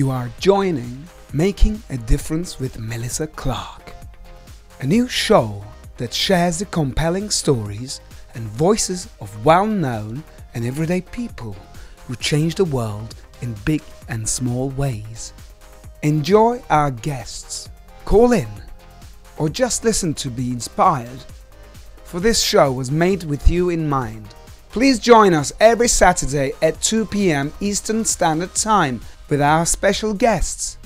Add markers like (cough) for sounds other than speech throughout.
You are joining Making a Difference with Melissa Clark, a new show that shares the compelling stories and voices of well known and everyday people who change the world in big and small ways. Enjoy our guests, call in, or just listen to be inspired. For this show was made with you in mind. Please join us every Saturday at 2 p.m. Eastern Standard Time with our special guests.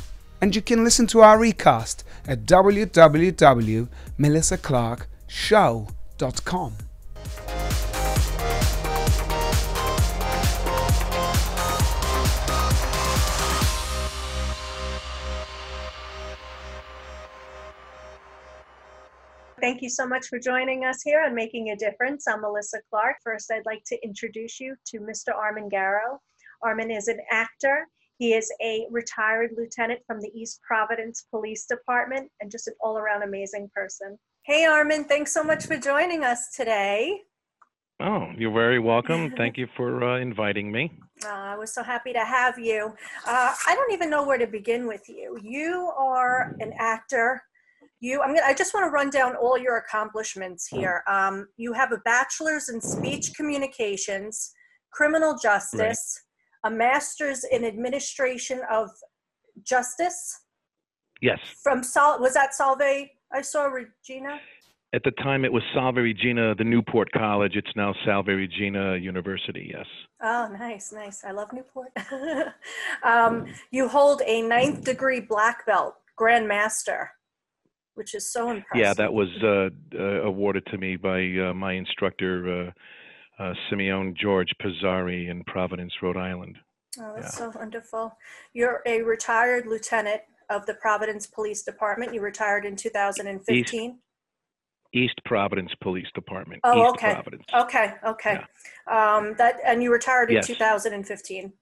And you can listen to our recast at www.melissaclarkshow.com. Thank you so much for joining us here on Making a Difference. I'm Melissa Clark. First, I'd like to introduce you to Mr. Armen Garo. Armen is an actor. He is a retired lieutenant from the East Providence Police Department and just an all around amazing person. Hey, Armen, thanks so much for joining us today. Oh, you're very welcome. (laughs) Thank you for uh, inviting me. Uh, I was so happy to have you. Uh, I don't even know where to begin with you. You are an actor. You, I'm gonna. I just want to run down all your accomplishments here. Um, you have a bachelor's in speech communications, criminal justice, a master's in administration of justice Yes. from Sol. Was that Salve? I saw Regina. At the time, it was Salve Regina, the Newport College. It's now Salve Regina University. Yes. Oh, nice, nice. I love Newport. (laughs) um, you hold a ninth degree black belt, Grand Master, which is so impressive. Yeah, that was uh, uh, awarded to me by uh, my instructor, uh, Simeon George Pizzari in Providence, Rhode Island. Oh, that's so wonderful. You're a retired lieutenant of the Providence Police Department. You retired in 2015. East Providence Police Department. Oh, East okay. Providence. Okay, okay. Um, that and you retired in Yes. 2015.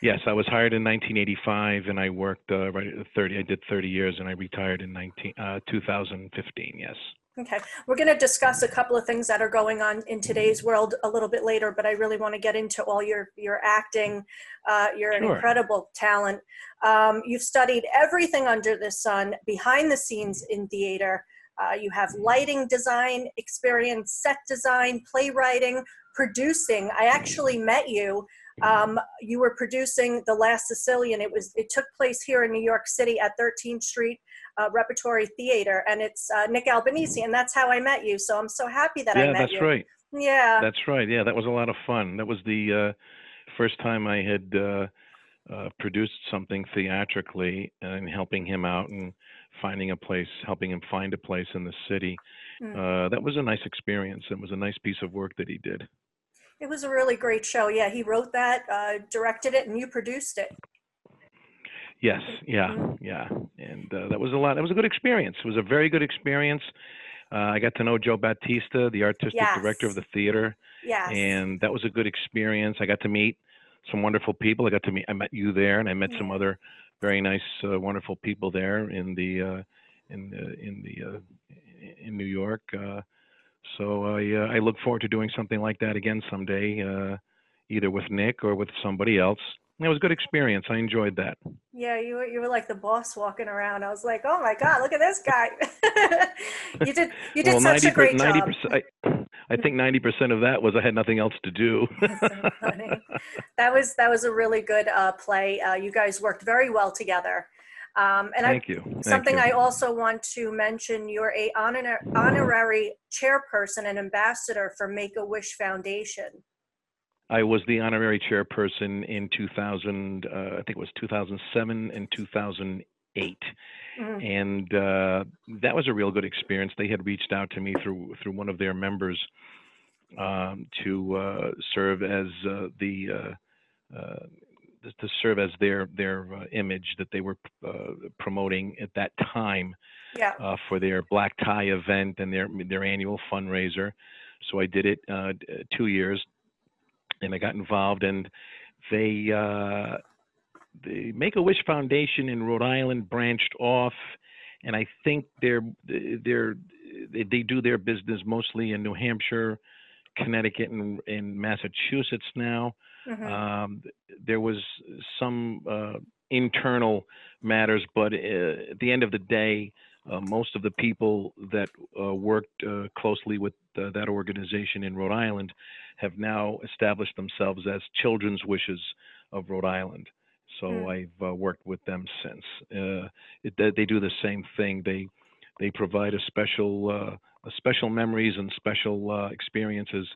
Yes, I was hired in 1985, and I worked uh, right at 30. I did 30 years, and I retired in 19, uh, 2015. Yes. Okay, we're going to discuss a couple of things that are going on in today's world a little bit later, but I really want to get into all your your acting. Uh, you're an incredible talent. Um, you've studied everything under the sun, behind the scenes in theater. Uh, you have lighting design experience, set design, playwriting, producing. I actually met you. Um, you were producing The Last Sicilian. It was it took place here in New York City at 13th Street uh, Repertory Theater, and it's uh, Nick Albanese, and that's how I met you. So I'm so happy that I met you. yeah, that's you. right. Yeah. That's right. Yeah, that was a lot of fun. That was the uh, first time I had uh, uh, produced something theatrically and helping him out and finding a place, helping him find a place in the city. Mm. Uh, that was a nice experience. It was a nice piece of work that he did. It was a really great show. Yeah, he wrote that, uh, directed it, and you produced it. Yes, yeah, Mhm. yeah, and uh, that was a lot. That was a good experience. It was a very good experience. Uh, I got to know Joe Bautista, the artistic director of the theater, Yes. and that was a good experience. I got to meet some wonderful people. I got to meet. I met you there, and I met some other very nice, uh, wonderful people there in the uh, in the in the uh, in New York. Uh, so I uh, I look forward to doing something like that again someday, uh, either with Nick or with somebody else. It was a good experience. I enjoyed that. yeah, you were, you were like the boss walking around. I was like, oh my God, look at this guy. (laughs) you did you did well, such a great job. percent. I, I think ninety percent of that was I had nothing else to do. (laughs) That was that was a really good uh, play. Uh, you guys worked very well together. Um, and I, Thank you. Thank Something you. I also want to mention, you're a honor, honorary chairperson and ambassador for Make-A-Wish Foundation. I was the honorary chairperson in 2000. Uh, I think it was 2007 and 2008, Mhm. and uh, that was a real good experience. They had reached out to me through through one of their members um, to uh, serve as uh, the uh, uh, to serve as their their uh, image that they were uh, promoting at that time Yeah, uh, for their black tie event and their their annual fundraiser. So I did it two years, and I got involved. And they uh, the Make a Wish Foundation in Rhode Island branched off, and I think they're they're they, they do their business mostly in New Hampshire, Connecticut, and in Massachusetts now. mhm. Um, there was some uh, internal matters, but uh, at the end of the day, uh, most of the people that uh, worked uh, closely with uh, that organization in Rhode Island have now established themselves as Children's Wishes of Rhode Island. So Mm. I've uh, worked with them since. Uh, it, they do the same thing. They they provide a special uh, a special memories and special uh, experiences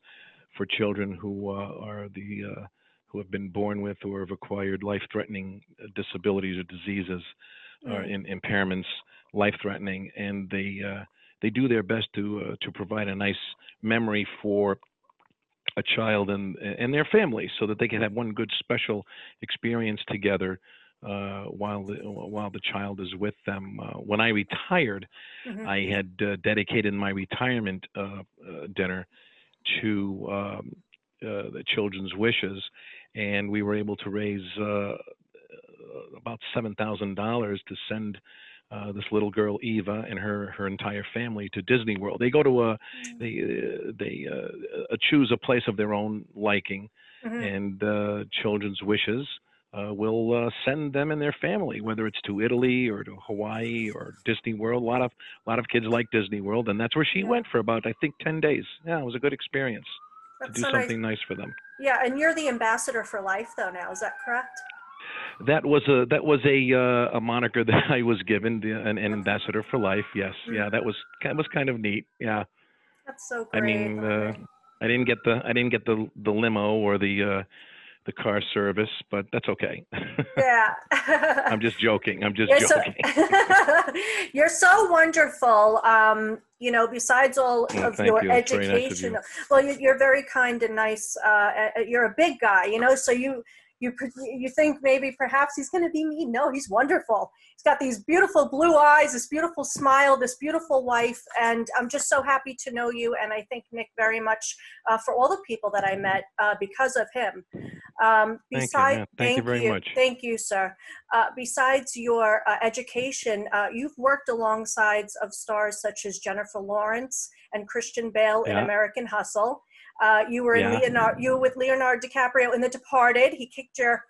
for children who uh, are the uh, who have been born with or have acquired life-threatening disabilities or diseases or Mm. in, impairments, life-threatening, and they uh, they do their best to uh, to provide a nice memory for a child and and their family, so that they can have one good special experience together uh, while the while the child is with them. Uh, when I retired, Mhm. I had uh, dedicated my retirement uh, uh, dinner to um, uh, the children's wishes, and we were able to raise uh, about seven thousand dollars to send. Uh, this little girl Eva and her her entire family to Disney World. They go to a they uh, they uh, uh, choose a place of their own liking, Mhm. and uh, Children's Wishes uh, will uh, send them and their family, whether it's to Italy or to Hawaii or Disney World. A lot of a lot of kids like Disney World, and that's where she Yeah. went for about I think ten days. Yeah, it was a good experience to do so nice. something nice for them. Yeah, and you're the ambassador for life, though. Now, is that correct? That was a that was a uh, a moniker (laughs) that I was given, the, an, an ambassador for life. Yes, yeah, that was that was kind of neat. Yeah, That's so great. I mean, uh, I didn't get the I didn't get the the limo or the uh, the car service, but that's okay. (laughs) yeah. I'm just joking. I'm just You're so, joking. (laughs) you're so wonderful. Um, you know, besides all Well, of your you. Very nice of education, you. well, you, you're very kind and nice. Uh, you're a big guy, you know, so you you you think maybe perhaps he's going to be mean. No, he's wonderful. He's got these beautiful blue eyes, this beautiful smile, this beautiful wife, and I'm just so happy to know you. And I thank Nick very much uh, for all the people that I met uh, because of him. Um, Thank you, yeah. Thank you very much. Thank you, sir. Uh, besides your uh, education, uh, you've worked alongside of stars such as Jennifer Lawrence and Christian Bale in American Hustle. Uh, you were in Yeah. Leonardo. You were with Leonardo DiCaprio in The Departed. He kicked your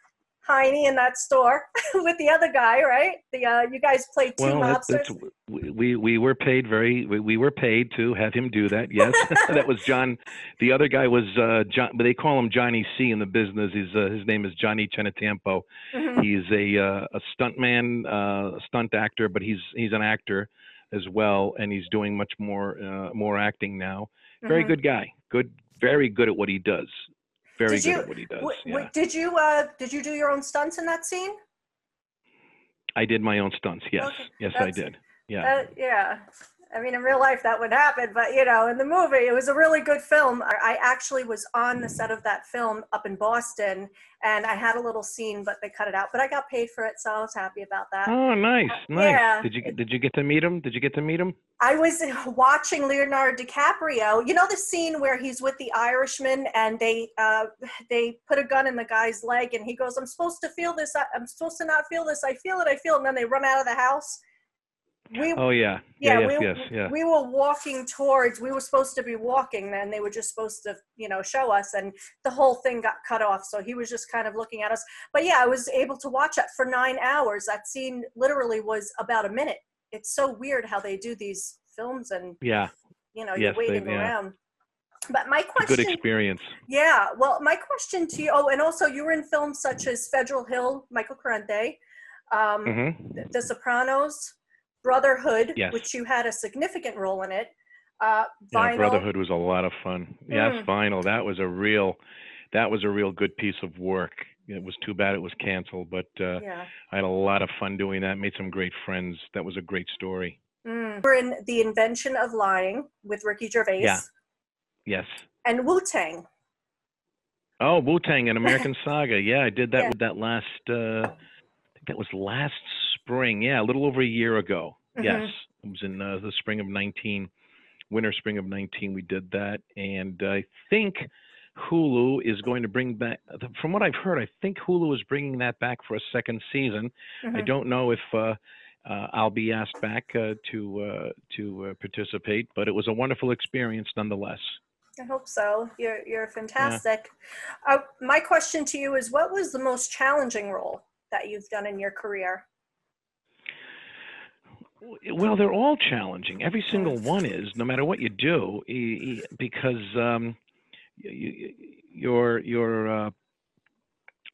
hiney in that store (laughs) with the other guy, right? The uh, you guys played two Well, mobsters. we we were paid very we, we were paid to have him do that. Yes, (laughs) (laughs) that was John. The other guy was uh, John, but they call him Johnny C in the business. His uh, his name is Johnny Cenatiempo. Mhm. He's a uh, a stuntman, uh, stunt actor, but he's he's an actor as well, and he's doing much more uh, more acting now. Very Mhm. good guy. Good, very good at what he does. Very Did good you- at what he does. W- yeah. w- did you uh, did you do your own stunts in that scene? I did my own stunts. Yes, Okay, yes, I did. Yeah. Uh, yeah. I mean, in real life that would happen, but you know, in the movie, it was a really good film. I actually was on the set of that film up in Boston, and I had a little scene, but they cut it out. But I got paid for it, so I was happy about that. Oh, nice, nice. yeah. Did you did you get to meet him? Did you get to meet him? I was (laughs) watching Leonardo DiCaprio. You know the scene where he's with the Irishman, and they uh, (sighs) they put a gun in the guy's leg, and he goes, "I'm supposed to feel this. I'm supposed to not feel this. I feel it. I feel it." And then they run out of the house. We Oh yeah, yeah, yeah, yes, we, yes, yeah. we were walking towards we were supposed to be walking then they were just supposed to you know show us and the whole thing got cut off so he was just kind of looking at us. But yeah i was able to watch that for nine hours. That scene literally was about a minute. It's so weird how they do these films and yeah, you know Yes, you're they- waiting yeah. around. But my a good question experience. yeah well my question to you oh and also you were in films such as federal hill michael Corrente, um, hmm the Sopranos, Brotherhood, Yes. which you had a significant role in it. Uh, Yeah, Brotherhood was a lot of fun. Yes, Mm. Vinyl. That was a real, that was a real good piece of work. It was too bad it was canceled, but uh, Yeah. I had a lot of fun doing that. Made some great friends. That was a great story. Mm. We're in The Invention of Lying with Ricky Gervais Yeah. Yes. and Wu Tang. Oh, Wu Tang and American (laughs) Saga. Yeah, I did that Yeah. with that last. Uh, I think that was last spring. Yeah, a little over a year ago. Yes, Mhm. it was in uh, the spring of 19, winter spring of 19. We did that, and I think Hulu is going to bring back. From what I've heard, I think Hulu is bringing that back for a second season. I Mhm. don't know if uh, uh, I'll be asked back uh, to uh, to uh, participate, but it was a wonderful experience nonetheless. I hope so. You're you're fantastic. Uh, my question to you is, what was the most challenging role that you've done in your career? Well, they're all challenging. Every single one is, no matter what you do, because um, you, you're you're uh,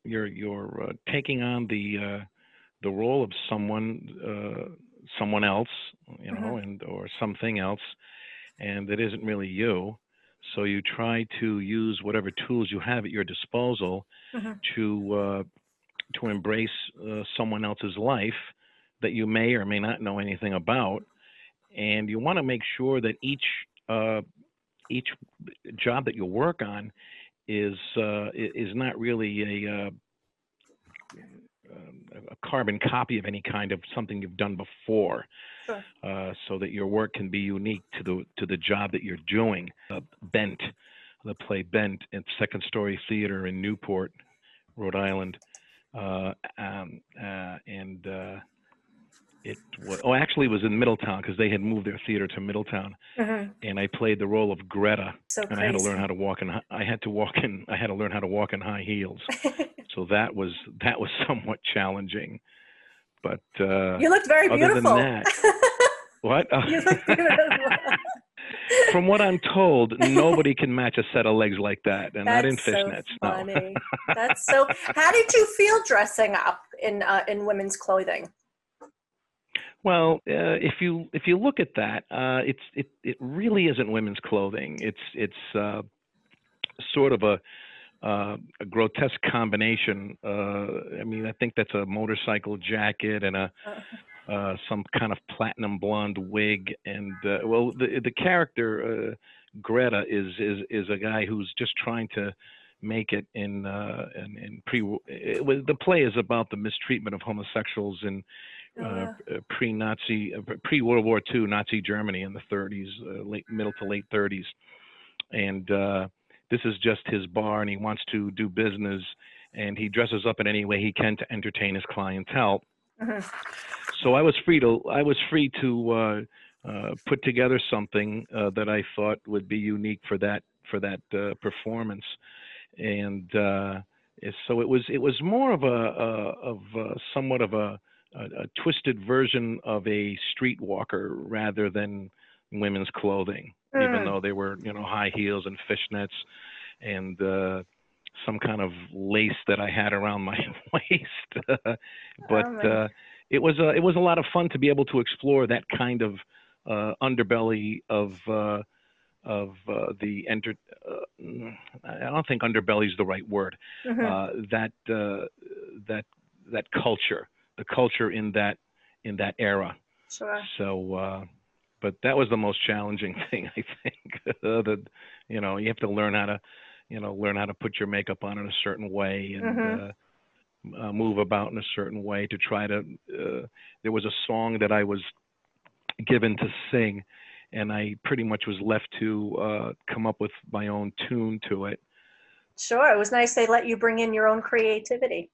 you're you're uh, taking on the uh, the role of someone uh, someone else, you know, mm-hmm. and or something else, and it isn't really you. So you try to use whatever tools you have at your disposal mm-hmm. to uh, to embrace uh, someone else's life that you may or may not know anything about, and you want to make sure that each uh, each job that you work on is uh, is not really a uh, a carbon copy of any kind of something you've done before, sure. uh, so that your work can be unique to the to the job that you're doing. Uh, Bent, the play Bent at Second Story Theater in Newport, Rhode Island, uh, um, uh, and uh, it was oh actually it was in Middletown because they had moved their theater to Middletown, mm-hmm. and I played the role of Greta, so and I had to learn how to walk in. I had to walk in. I had to learn how to walk in high heels. (laughs) so that was that was (laughs) somewhat challenging. But uh, you looked very beautiful. Other than that, (laughs) what? you looked beautiful. From what I'm told, nobody can match a set of legs like that, and That's not in fishnets. So funny. No. That's so. How did you feel dressing up in uh, in women's clothing? Well, uh, if you if you look at that, uh, it's it it really isn't women's clothing. It's it's uh, sort of a uh, a grotesque combination. Uh, I mean, I think that's a motorcycle jacket and a uh-huh. uh, some kind of platinum blonde wig. And uh, well, the the character uh, Greta is is is a guy who's just trying to make it in uh, in, in pre. It was, the play is about the mistreatment of homosexuals in. Uh, uh-huh. pre-Nazi, uh, pre-World War II Nazi Germany in the 30s, uh, late middle to late 30s, and uh, this is just his bar and he wants to do business and he dresses up in any way he can to entertain his clientele. Mm-hmm. So I was free to I was free to uh, uh, put together something uh, that I thought would be unique for that for that uh, performance, and uh, so it was it was more of a, a of a, somewhat of a, a, a twisted version of a streetwalker rather than women's clothing mm. even though they were you know high heels and fishnets and uh, some kind of lace that I had around my (laughs) waist. (laughs) but oh uh, it was a it was a lot of fun to be able to explore that kind of uh, underbelly of uh, of uh, the enter. Uh, I don't think underbelly is the right word. Mm-hmm. Uh, that uh, that that culture, the culture in that in that era. Sure. So uh, but that was the most challenging (laughs) thing I think. (laughs) that you know you have to learn how to you know learn how to put your makeup on in a certain way and mm-hmm. uh, uh, move about in a certain way to try to. Uh, there was a song that I was given to sing, and I pretty much was left to uh, come up with my own tune to it. Sure, it was nice they let you bring in your own creativity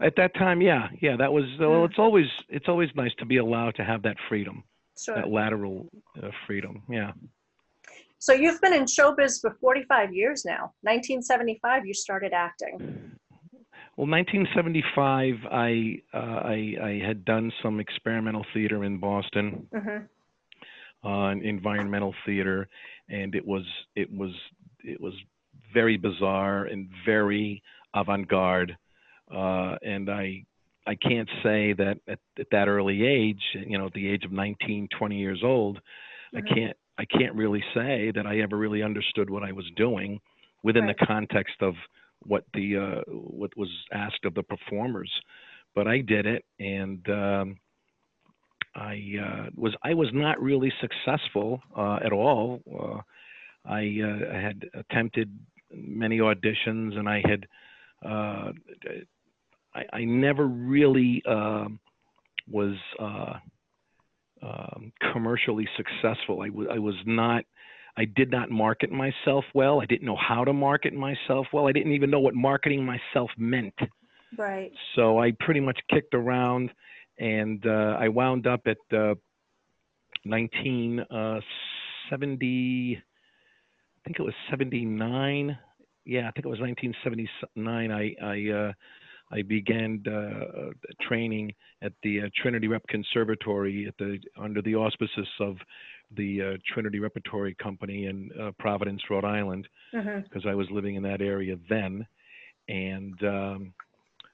at that time yeah yeah that was well mm. it's always it's always nice to be allowed to have that freedom sure. that lateral uh, freedom. Yeah. So you've been in showbiz for 45 years now. 1975, you started acting. Well, 1975, I uh, I, I, had done some experimental theater in Boston, mm-hmm. uh, environmental theater, and it was it was it was very bizarre and very avant-garde, uh, and I I can't say that at, at, that early age, you know, at the age of 19, 20 years old, mm-hmm. I can't I can't really say that I ever really understood what I was doing within right. the context of what the uh, what was asked of the performers. But I did it, and um, I uh, was I was not really successful uh, at all. Uh, I, uh, I had attempted many auditions, and I had uh, I, I never really um, was uh, um, commercially successful. I, w- I was not. I did not market myself well. I didn't know how to market myself well. I didn't even know what marketing myself meant. Right. So I pretty much kicked around, and uh, I wound up at uh, 1970. Uh, I think it was 79. Yeah, I think it was 1979. I I uh, I began uh, training at the uh, Trinity Rep Conservatory at the under the auspices of the uh, Trinity Repertory Company in uh, Providence, Rhode Island, because Mm-hmm. I was living in that area then, and um,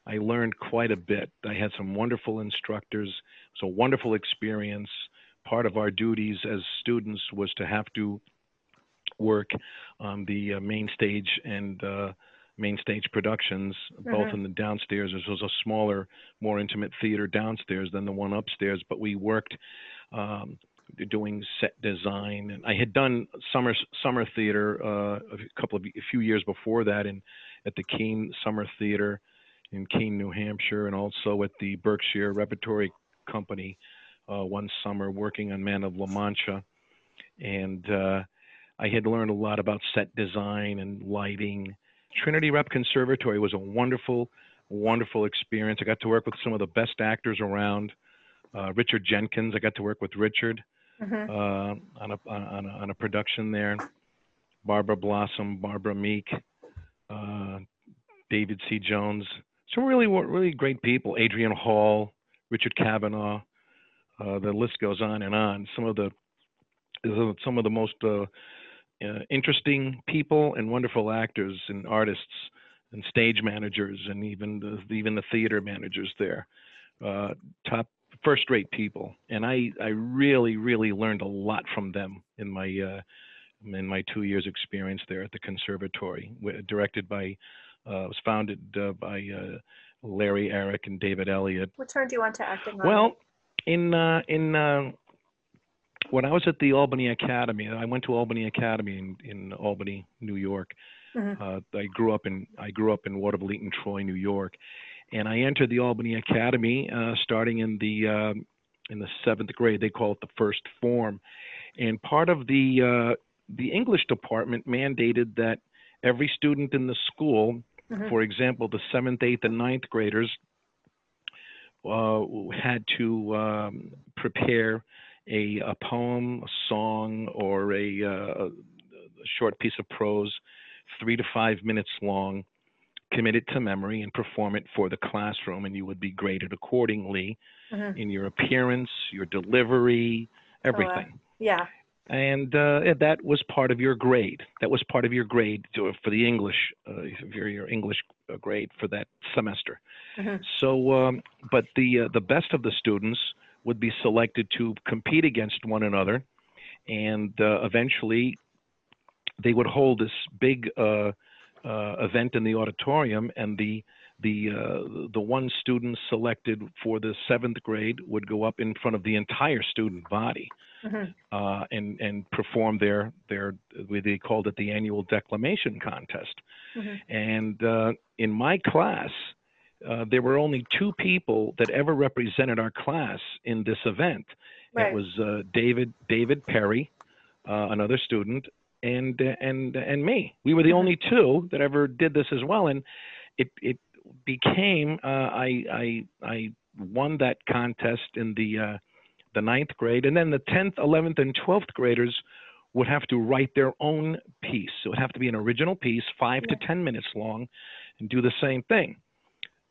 I learned quite a bit. I had some wonderful instructors. It was a wonderful experience. Part of our duties as students was to have to work on the uh, main stage and uh, main stage productions, both Mhm. in the downstairs. This was a smaller, more intimate theater downstairs than the one upstairs, but we worked um, doing set design. And I had done summer summer theater uh, a couple of a few years before that, in at the Keene Summer Theater in Keene, New Hampshire, and also at the Berkshire Repertory Company uh, one summer working on Man of La Mancha. And uh, I had learned a lot about set design and lighting. Trinity Rep Conservatory was a wonderful, wonderful experience. I got to work with some of the best actors around. Uh, Richard Jenkins, I got to work with Richard Mhm. uh, on, a, on, a, on a production there. Barbara Blossom, Barbara Meek, uh, David C. Jones. Some really, really great people. Adrian Hall, Richard Kavanaugh. Uh, the list goes on and on. Some of the some of the most uh, interesting people and wonderful actors and artists and stage managers and even the, even the theater managers there. Uh, top first-rate people, and I I really really learned a lot from them in my uh, in my two years experience there at the conservatory, directed by uh, was founded uh, by uh, Larry Arrick and David Eliott. What turned you on to acting? Well, in uh, in uh, when I was at the Albany Academy, I went to Albany Academy in, in Albany, New York. Mhm. Uh, I grew up in I grew up in Waterville Eaton, Troy, New York, and I entered the Albany Academy uh, starting in the um in the seventh grade. They call it the first form, and part of the uh, the English department mandated that every student in the school, Mhm. for example, the seventh, eighth, and ninth graders, uh, had to um, prepare a, a poem, a song, or a, uh, a short piece of prose, three to five minutes long, commit it to memory, and perform it for the classroom, and you would be graded accordingly Mhm. in your appearance, your delivery, everything. Yeah. And uh, that was part of your grade. That was part of your grade to, for the English, uh, your, your English uh, grade for that semester. Mhm. So, um, but the uh, the best of the students would be selected to compete against one another, and uh, eventually they would hold this big uh, uh, event in the auditorium, and the the uh, the one student selected for the seventh grade would go up in front of the entire student body Mhm. uh, and and perform their their they called it the annual declamation contest. Mhm. And uh, in my class, uh, there were only two people that ever represented our class in this event. Right. It was uh, David David Perry, uh, another student, and and and me. We were the Mhm. only two that ever did this as well, and it it became uh, I I I won that contest in the uh, the ninth grade, and then the tenth, eleventh, and twelfth graders would have to write their own piece. So it would have to be an original piece, five to ten minutes long, and do the same thing.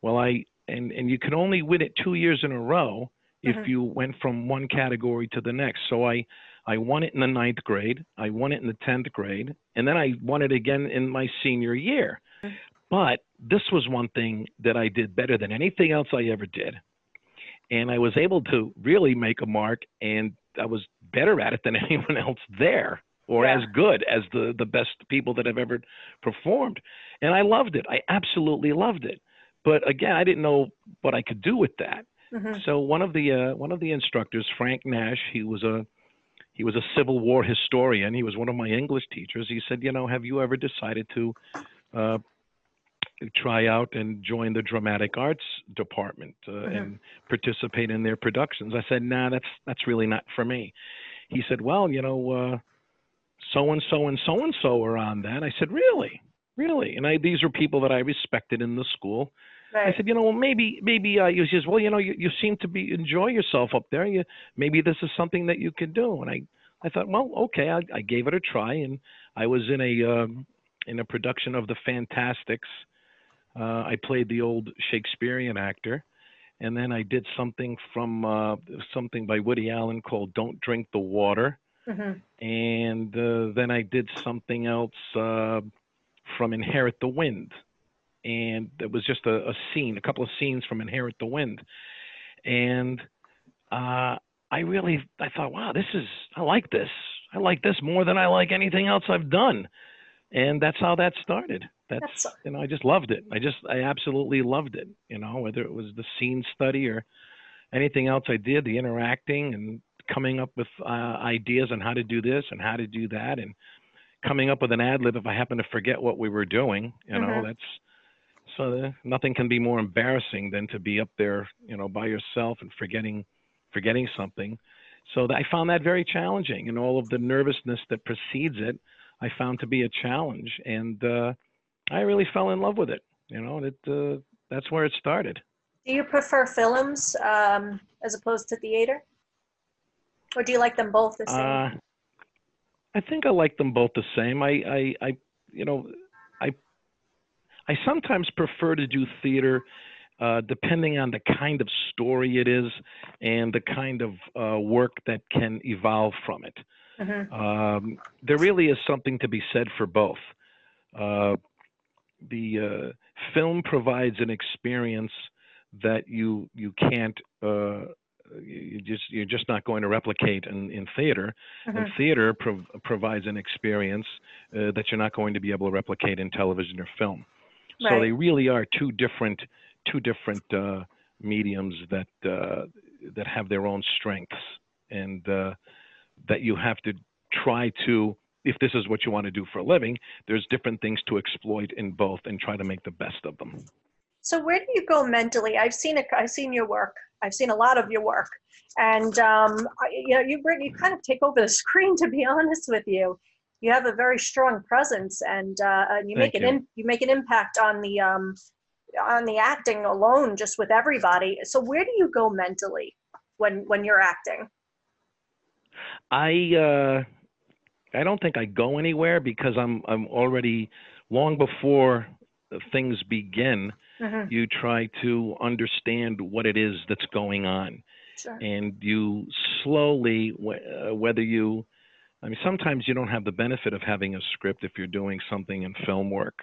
Well, I and and you could only win it two years in a row if Mhm. you went from one category to the next. So I I won it in the ninth grade, I won it in the tenth grade, and then I won it again in my senior year. Mhm. But this was one thing that I did better than anything else I ever did. And I was able to really make a mark, and I was better at it than (laughs) anyone else there, or Yeah. as good as the, the best people that have ever performed. And I loved it. I absolutely loved it. But again, I didn't know what I could do with that. Mhm. So one of the uh, one of the instructors, Frank Nash, he was a he was a Civil War historian. He was one of my English teachers. He said, you know, have you ever decided to uh, try out and join the dramatic arts department uh, Mhm. and participate in their productions? I said, nah, that's that's really not for me. He said, well, you know, uh, so and so and so and so are on that. I said, really, really? And I these are people that I respected in the school. I said, you know, well, maybe, maybe uh, you says, well, you know, you, you seem to be enjoy yourself up there. You maybe this is something that you could do. And I, I thought, well, okay, I, I gave it a try, and I was in a um, in a production of the Fantasticks uh, I played the old Shakespearean actor, and then I did something from uh, something by Woody Allen called "Don't Drink the Water," Mhm. and uh, then I did something else uh, from Inherit the Wind, and it was just a, a scene, a couple of scenes from Inherit the Wind, and uh, I really I thought, wow, this is I like this. I like this more than I like anything else I've done, and that's how that started. That's That's- you know I just loved it. I just I absolutely loved it. You know whether it was the scene study or anything else I did, the interacting and coming up with uh, ideas on how to do this and how to do that, and coming up with an ad lib if I happen to forget what we were doing. You know Mhm. that's uh, nothing can be more embarrassing than to be up there, you know, by yourself and forgetting forgetting something. So I found that very challenging, and all of the nervousness that precedes it, I found to be a challenge, and uh, I really fell in love with it. You know, and it uh, that's where it started. Do you prefer films um, as opposed to theater? Or do you like them both the same? Uh, I think I like them both the same. I, I, I, you know, I, I sometimes prefer to do theater, uh, depending on the kind of story it is and the kind of uh, work that can evolve from it. Mhm. Um, there really is something to be said for both. Uh, the uh, film provides an experience that you you can't uh, you just you're just not going to replicate in, in theater. And theater prov- provides an experience uh, that you're not going to be able to replicate in television or film. So Right. they really are two different two different uh, mediums that uh, that have their own strengths and uh, that you have to try to if this is what you want to do for a living there's different things to exploit in both and try to make the best of them So where do you go mentally? I've seen it. I've seen your work. I've seen a lot of your work, and um, I, you know, you bring you kind of take over the (laughs) screen. To be honest with you, you have a very strong presence, and uh, and you make Thank an you. in, you make an impact on the um, on the acting alone, just with everybody. So where do you go mentally when when you're acting? i uh i don't think i go anywhere because i'm i'm already long before things begin Mhm. you try to understand what it is that's going on Sure. and you slowly uh, whether you i mean sometimes you don't have the benefit of having a script if you're doing something in film work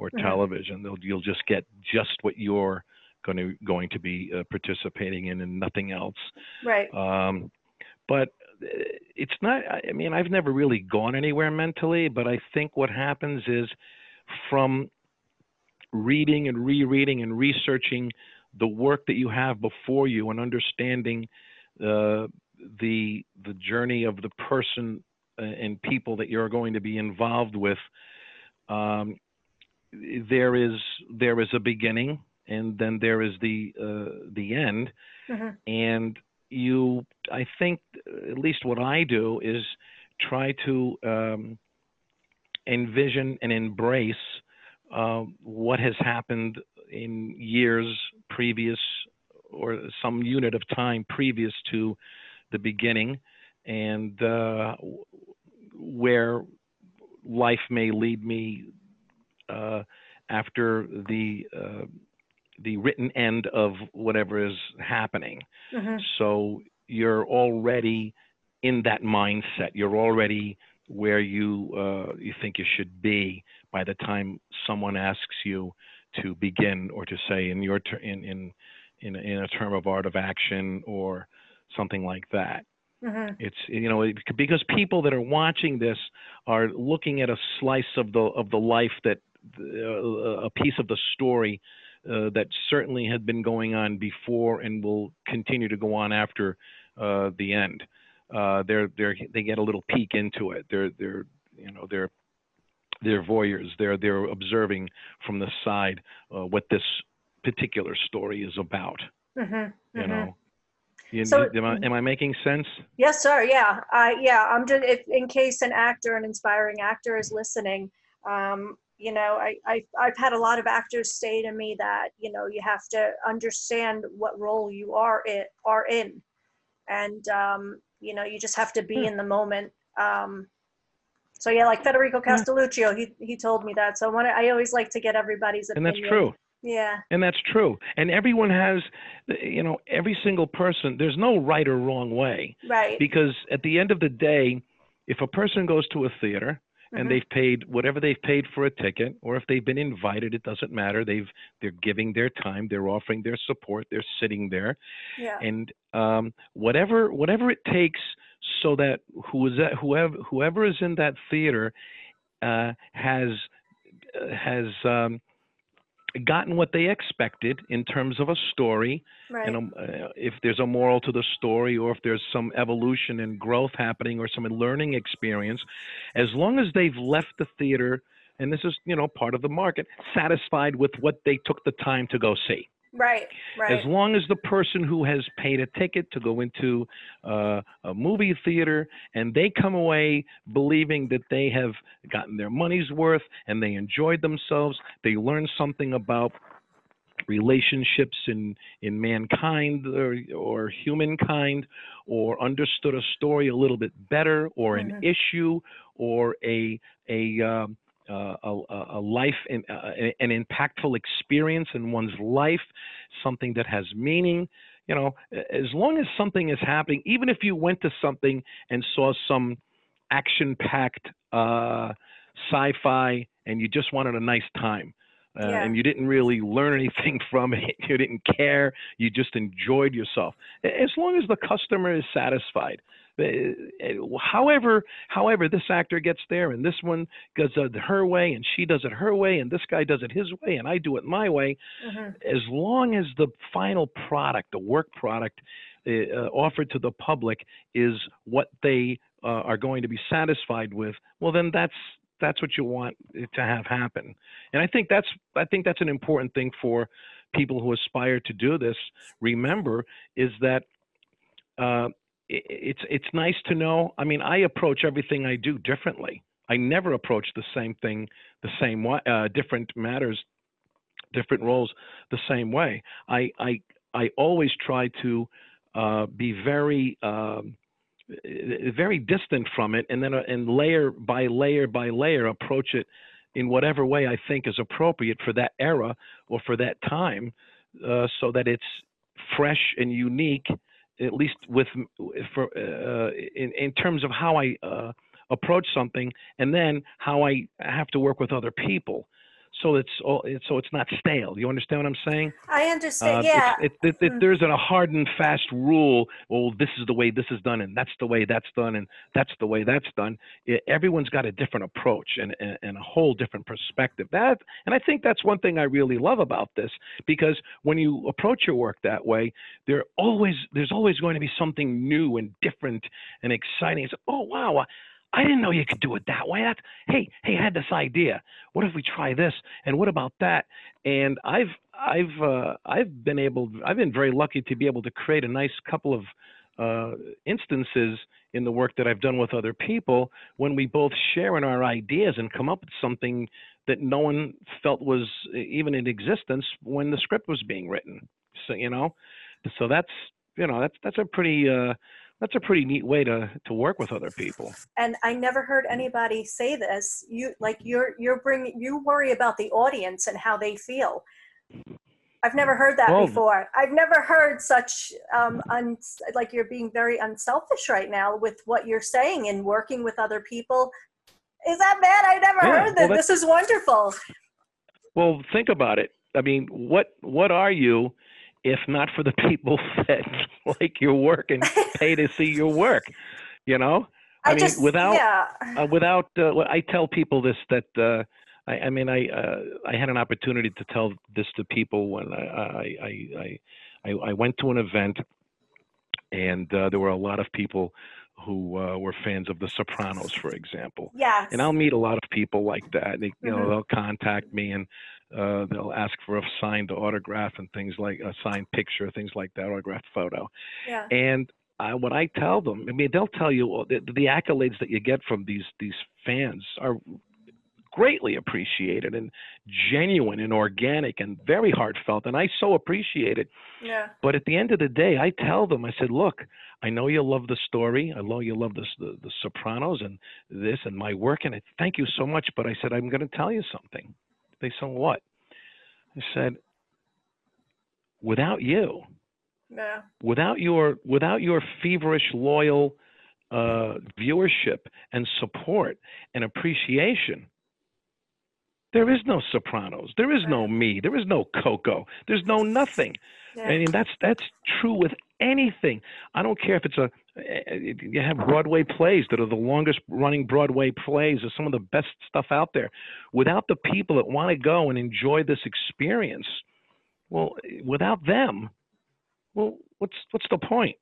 or television. They'll, you'll just get just what you're going to going to be uh, participating in and nothing else. Right. um, but uh, it's not I mean I've never really gone anywhere mentally but I think what happens is from reading and rereading and researching the work that you have before you and understanding uh, the the journey of the person and people that you're going to be involved with um, there is there is a beginning and then there is the uh, the end Mhm. and you i think at least what i do is try to um, envision and embrace uh, what has happened in years previous or some unit of time previous to the beginning and uh, where life may lead me uh, after the uh, the written end of whatever is happening Mhm. so you're already in that mindset. You're already where you uh, you think you should be by the time someone asks you to begin or to say in your ter- in in in, a- in a term of art of action or something like that. Mhm. It's you know it, because people that are watching this are looking at a slice of the of the life that uh, a piece of the story uh, that certainly had been going on before and will continue to go on after uh, the end. Uh, they're they're they get a little peek into it. They're they're you know they're they're voyeurs. They're they're observing from the side uh, what this particular story is about. Mhm. You Mhm. know. You, So- am, I, am I making sense? Yes, sir. Yeah, I yeah. I'm just if, in case an actor, an inspiring actor, is listening. Um, you know, I, I I've had a lot of actors say to me that you know you have to understand what role you are in are in, and um, you know you just have to be Hmm. in the moment. Um, so yeah, like Federico Castelluccio, he he told me that. So I want I always like to get everybody's And that's true. Yeah. And that's true. And everyone has, you know, every single person, there's no right or wrong way. Right. Because at the end of the day, if a person goes to a theater and Mhm. they've paid whatever they've paid for a ticket, or if they've been invited, it doesn't matter. They've they're giving their time, they're offering their support, they're sitting there, yeah. and um, whatever whatever it takes so that who is that whoever whoever is in that theater uh, has uh, has um, gotten what they expected in terms of a story right. and um, uh, if there's a moral to the story or if there's some evolution and growth happening or some learning experience as long as they've left the theater and this is you know part of the market satisfied with what they took the time to go see right. Right. as long as the person who has paid a ticket to go into uh, a movie theater and they come away believing that they have gotten their money's worth and they enjoyed themselves, they learned something about relationships in in mankind or, or humankind or understood a story a little bit better or an Mhm. issue or a a um, uh, a, a life in, uh, an impactful experience in one's life, something that has meaning. You know, as long as something is happening, even if you went to something and saw some action-packed uh, sci-fi and you just wanted a nice time. Uh, Yeah. And you didn't really learn (laughs) anything from it. You didn't care. You just enjoyed yourself. As long as the customer is satisfied, however however this actor gets there and this one does it her way and she does it her way and this guy does it his way and I do it my way Mhm. as long as the final product the work product uh, uh, offered to the public is what they uh, are going to be satisfied with well then that's that's what you want to have happen and I think that's I think that's an important thing for people who aspire to do this remember is that uh, it's it's nice to know. I mean, I approach everything I do differently. I never approach the same thing the same way, uh, different matters, different roles the same way. I I I always try to uh, be very um, uh, very distant from it, and then uh, and layer by layer by layer approach it in whatever way I think is appropriate for that era or for that time, uh, so that it's fresh and unique at least with for uh, in in terms of how I uh, approach something, and then how I have to work with other people, so it's all it's so it's not stale. You understand what I'm saying? I Uh, understand. it's- yeah. It, it, it, Mm. there's a hard and fast rule. Oh, this is the way this is done, and that's the way that's done, and that's the way that's done. Everyone's got a different approach and, and, and a whole different perspective. That, and I think that's one thing I really love about this because when you approach your work that way, there always there's always going to be something new and different and exciting. It's oh wow. I- didn't know you could do it that way. That's, hey, hey, I had this idea. What if we try this? And what about that? And I've I've uh, I've been able I've been very lucky to be able to create a nice couple of uh, instances in the work that I've done with other people when we both share in our ideas and come up with something that no one felt was even in existence when the script was being written. So you know, so that's you know that's that's a pretty uh, that's a pretty neat way to to work with other people. and I never heard anybody say this. You like you're you're bringing you worry about the audience and how they feel. I've never heard that Well- before. I've never heard such um, un, like you're being very unselfish right now with what you're saying and working with other people. Is that bad? I never Yeah, heard well, that. this is wonderful. Well, think about it. I mean, what what are you if not for the (laughs) people that (laughs) like your work and pay to see your work? You know, (laughs) I, mean, just without yeah. uh, without uh, I tell people this that uh, I, I mean I uh, I had an opportunity to tell this to people when I I I I, I went to an event and uh, there were a lot of people who uh, were fans of The Sopranos, for example Yes. and I'll meet a lot of people like that. They, you know, Mhm. they'll contact me and uh, they'll ask for a signed autograph and things like a signed picture, things like that, autographed photo. yeah. And I, what I tell them, I mean, they'll tell you the, the accolades that you get from these these fans are greatly appreciated and genuine and organic and very heartfelt, and I so appreciate it. Yeah. But at the end of the day, I tell them, I said, look, I know you love the story. I know you love this, the, the Sopranos and this and my work, and I thank you so much. But I said, I'm going to tell you something. They said, what? I said, without you, Yeah. without your without your feverish loyal uh, viewership and support and appreciation there is no sopranos there is no me there is no coco there's no nothing Yeah. I mean, that's that's true with anything. I don't care if it's a you have Broadway plays that are the longest running Broadway plays, or some of the best stuff out there. Without the people that want to go and enjoy this experience, well, without them, well, what's what's the point?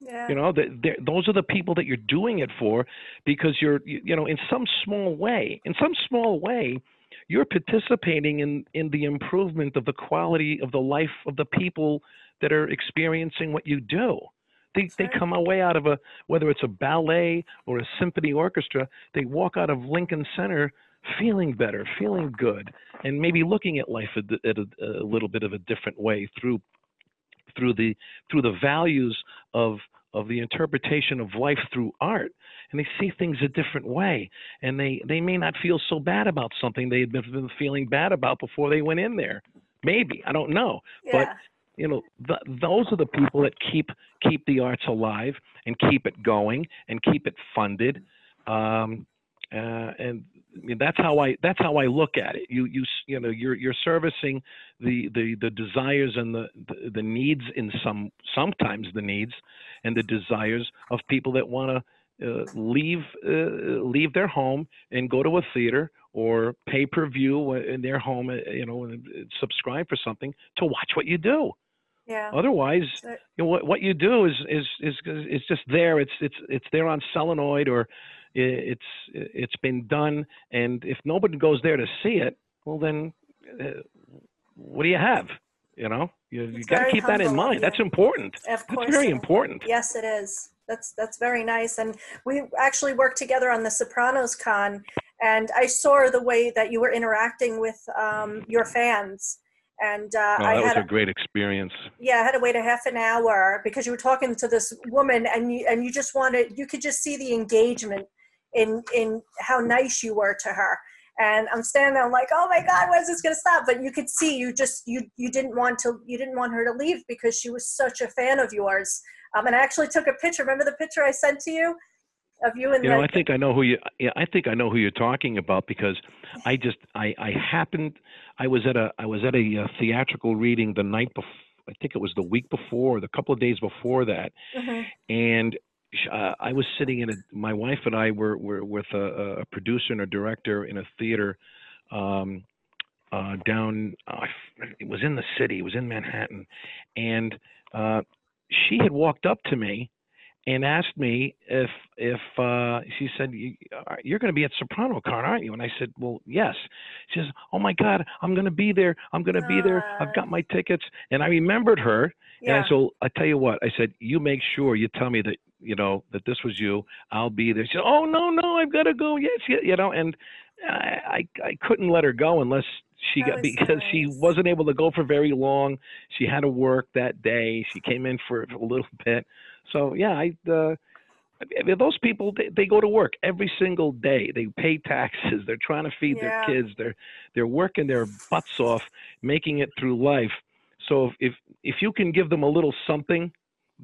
yeah. You know, that they're- those are the people that you're doing it for, because you're you, you know in some small way, in some small way, you're participating in in the improvement of the quality of the life of the people that are experiencing what you do. They they right. come away out of a whether it's a ballet or a symphony orchestra, they walk out of Lincoln Center feeling better, feeling good, and maybe looking at life at, a- at a, a little bit of a different way through through the through the values of of the interpretation of life through art and they see things a different way and they they may not feel so bad about something they had been, feeling bad about before they went in there maybe i don't know but yeah. You know th- those are the people that keep keep the arts alive and keep it going and keep it funded um, uh, and I mean, that's how I that's how I look at it. You you you know you're you're servicing the the the desires and the the, the needs in some sometimes the needs and the desires of people that want to uh, leave uh, leave their home and go to a theater or pay per view in their home, uh, you know, and uh, subscribe for something to watch what you do. yeah. Otherwise, you know, what what you do is is is is just there. It's it's it's there on celluloid or it's it's been done. And if nobody goes there to see it, well then, uh, what do you have? You know, you you got to keep that in mind. That's important. Of course, That's very important. Yes, it is. That's that's very nice. And we actually worked together on the Sopranos Con, and I saw the way that you were interacting with um, your fans. And uh, Oh, I that was had a great experience. yeah, I had to wait a half an hour because you were talking to this woman, and you and you just wanted you could just see the engagement in in how nice you were to her. And I'm standing there, I'm like, oh my God, when is this gonna stop? But you could see you just you you didn't want to you didn't want her to leave because she was such a fan of yours. Um, and I actually took a picture. Remember the picture I sent to you of you and You know, the I think I know who you. Yeah, I think I know who you're talking about because I just I I happened. I was at a I was at a uh, theatrical reading the night before. I think it was the week before, the couple of days before that, Mhm. and uh, I was sitting in a. My wife and I were were with a, a producer and a director in a theater. Um, uh, down, uh, it was in the city. It was in Manhattan, and uh, she had walked up to me and asked me if if uh, she said "You- uh, you're going to be at Soprano Con, aren't you? And I said, well, yes. She says, oh my God, I'm going to be there. I'm going to be there. I've got my tickets. And I remembered her, and yeah. I said, I tell you what, I said, you make sure you tell me that you know that this was you. I'll be there. She said, oh no no, I've got to go. Yes, yeah, you know, and I I, I couldn't let her go unless she That got because she wasn't able to go for very long. She had to work that day. She came in for (laughs) a little bit. So yeah, I. Uh, those people they, they go to work every single day they pay taxes (laughs) they're trying to feed Yeah. their kids they're they're working their butts off making it through life so if if, if you can give them a little something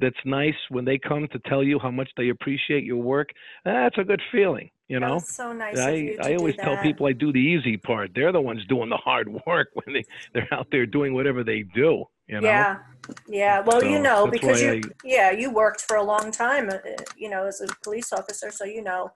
that's nice when they come to tell you how much they appreciate your work that's a good feeling you know so nice I, I always tell people I do the easy part. They're the ones doing the hard (laughs) work when they, they're out there doing whatever they do, you know? Yeah, yeah. Well, you know, because you, yeah, you worked for a long time, uh, you know, as a police officer, so you know,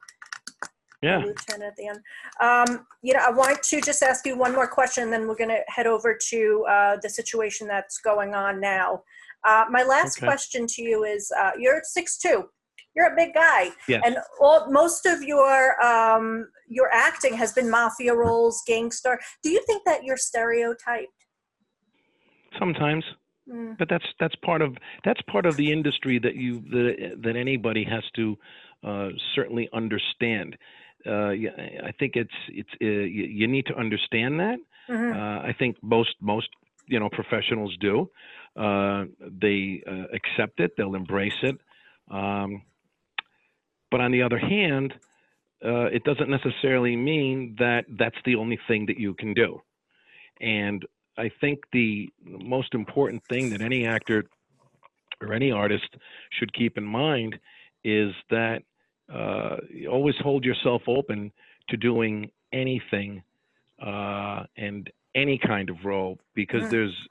Yeah. lieutenant at the end. Um, you know, I want to just ask you one more question, then we're going to head over to uh, the situation that's going on now. Uh, my last Okay. question to you is: uh, You're six two. You're a big guy, Yes. and all, most of your um, your acting has been mafia roles, gangster. Do you think that you're stereotyped? Sometimes. Mm, but that's that's part of that's part of the industry that you that, that anybody has to uh, certainly understand. Uh, yeah, I think it's it's uh, you, you need to understand that. mhm. Uh, I think most most you know professionals do. Uh, they uh, accept it. They'll embrace it. Um, but on the other hand, uh, it doesn't necessarily mean that that's the only thing that you can do. And I think the most important thing that any actor or any artist should keep in mind is that uh, you always hold yourself open to doing anything uh, and any kind of role because Mhm. there's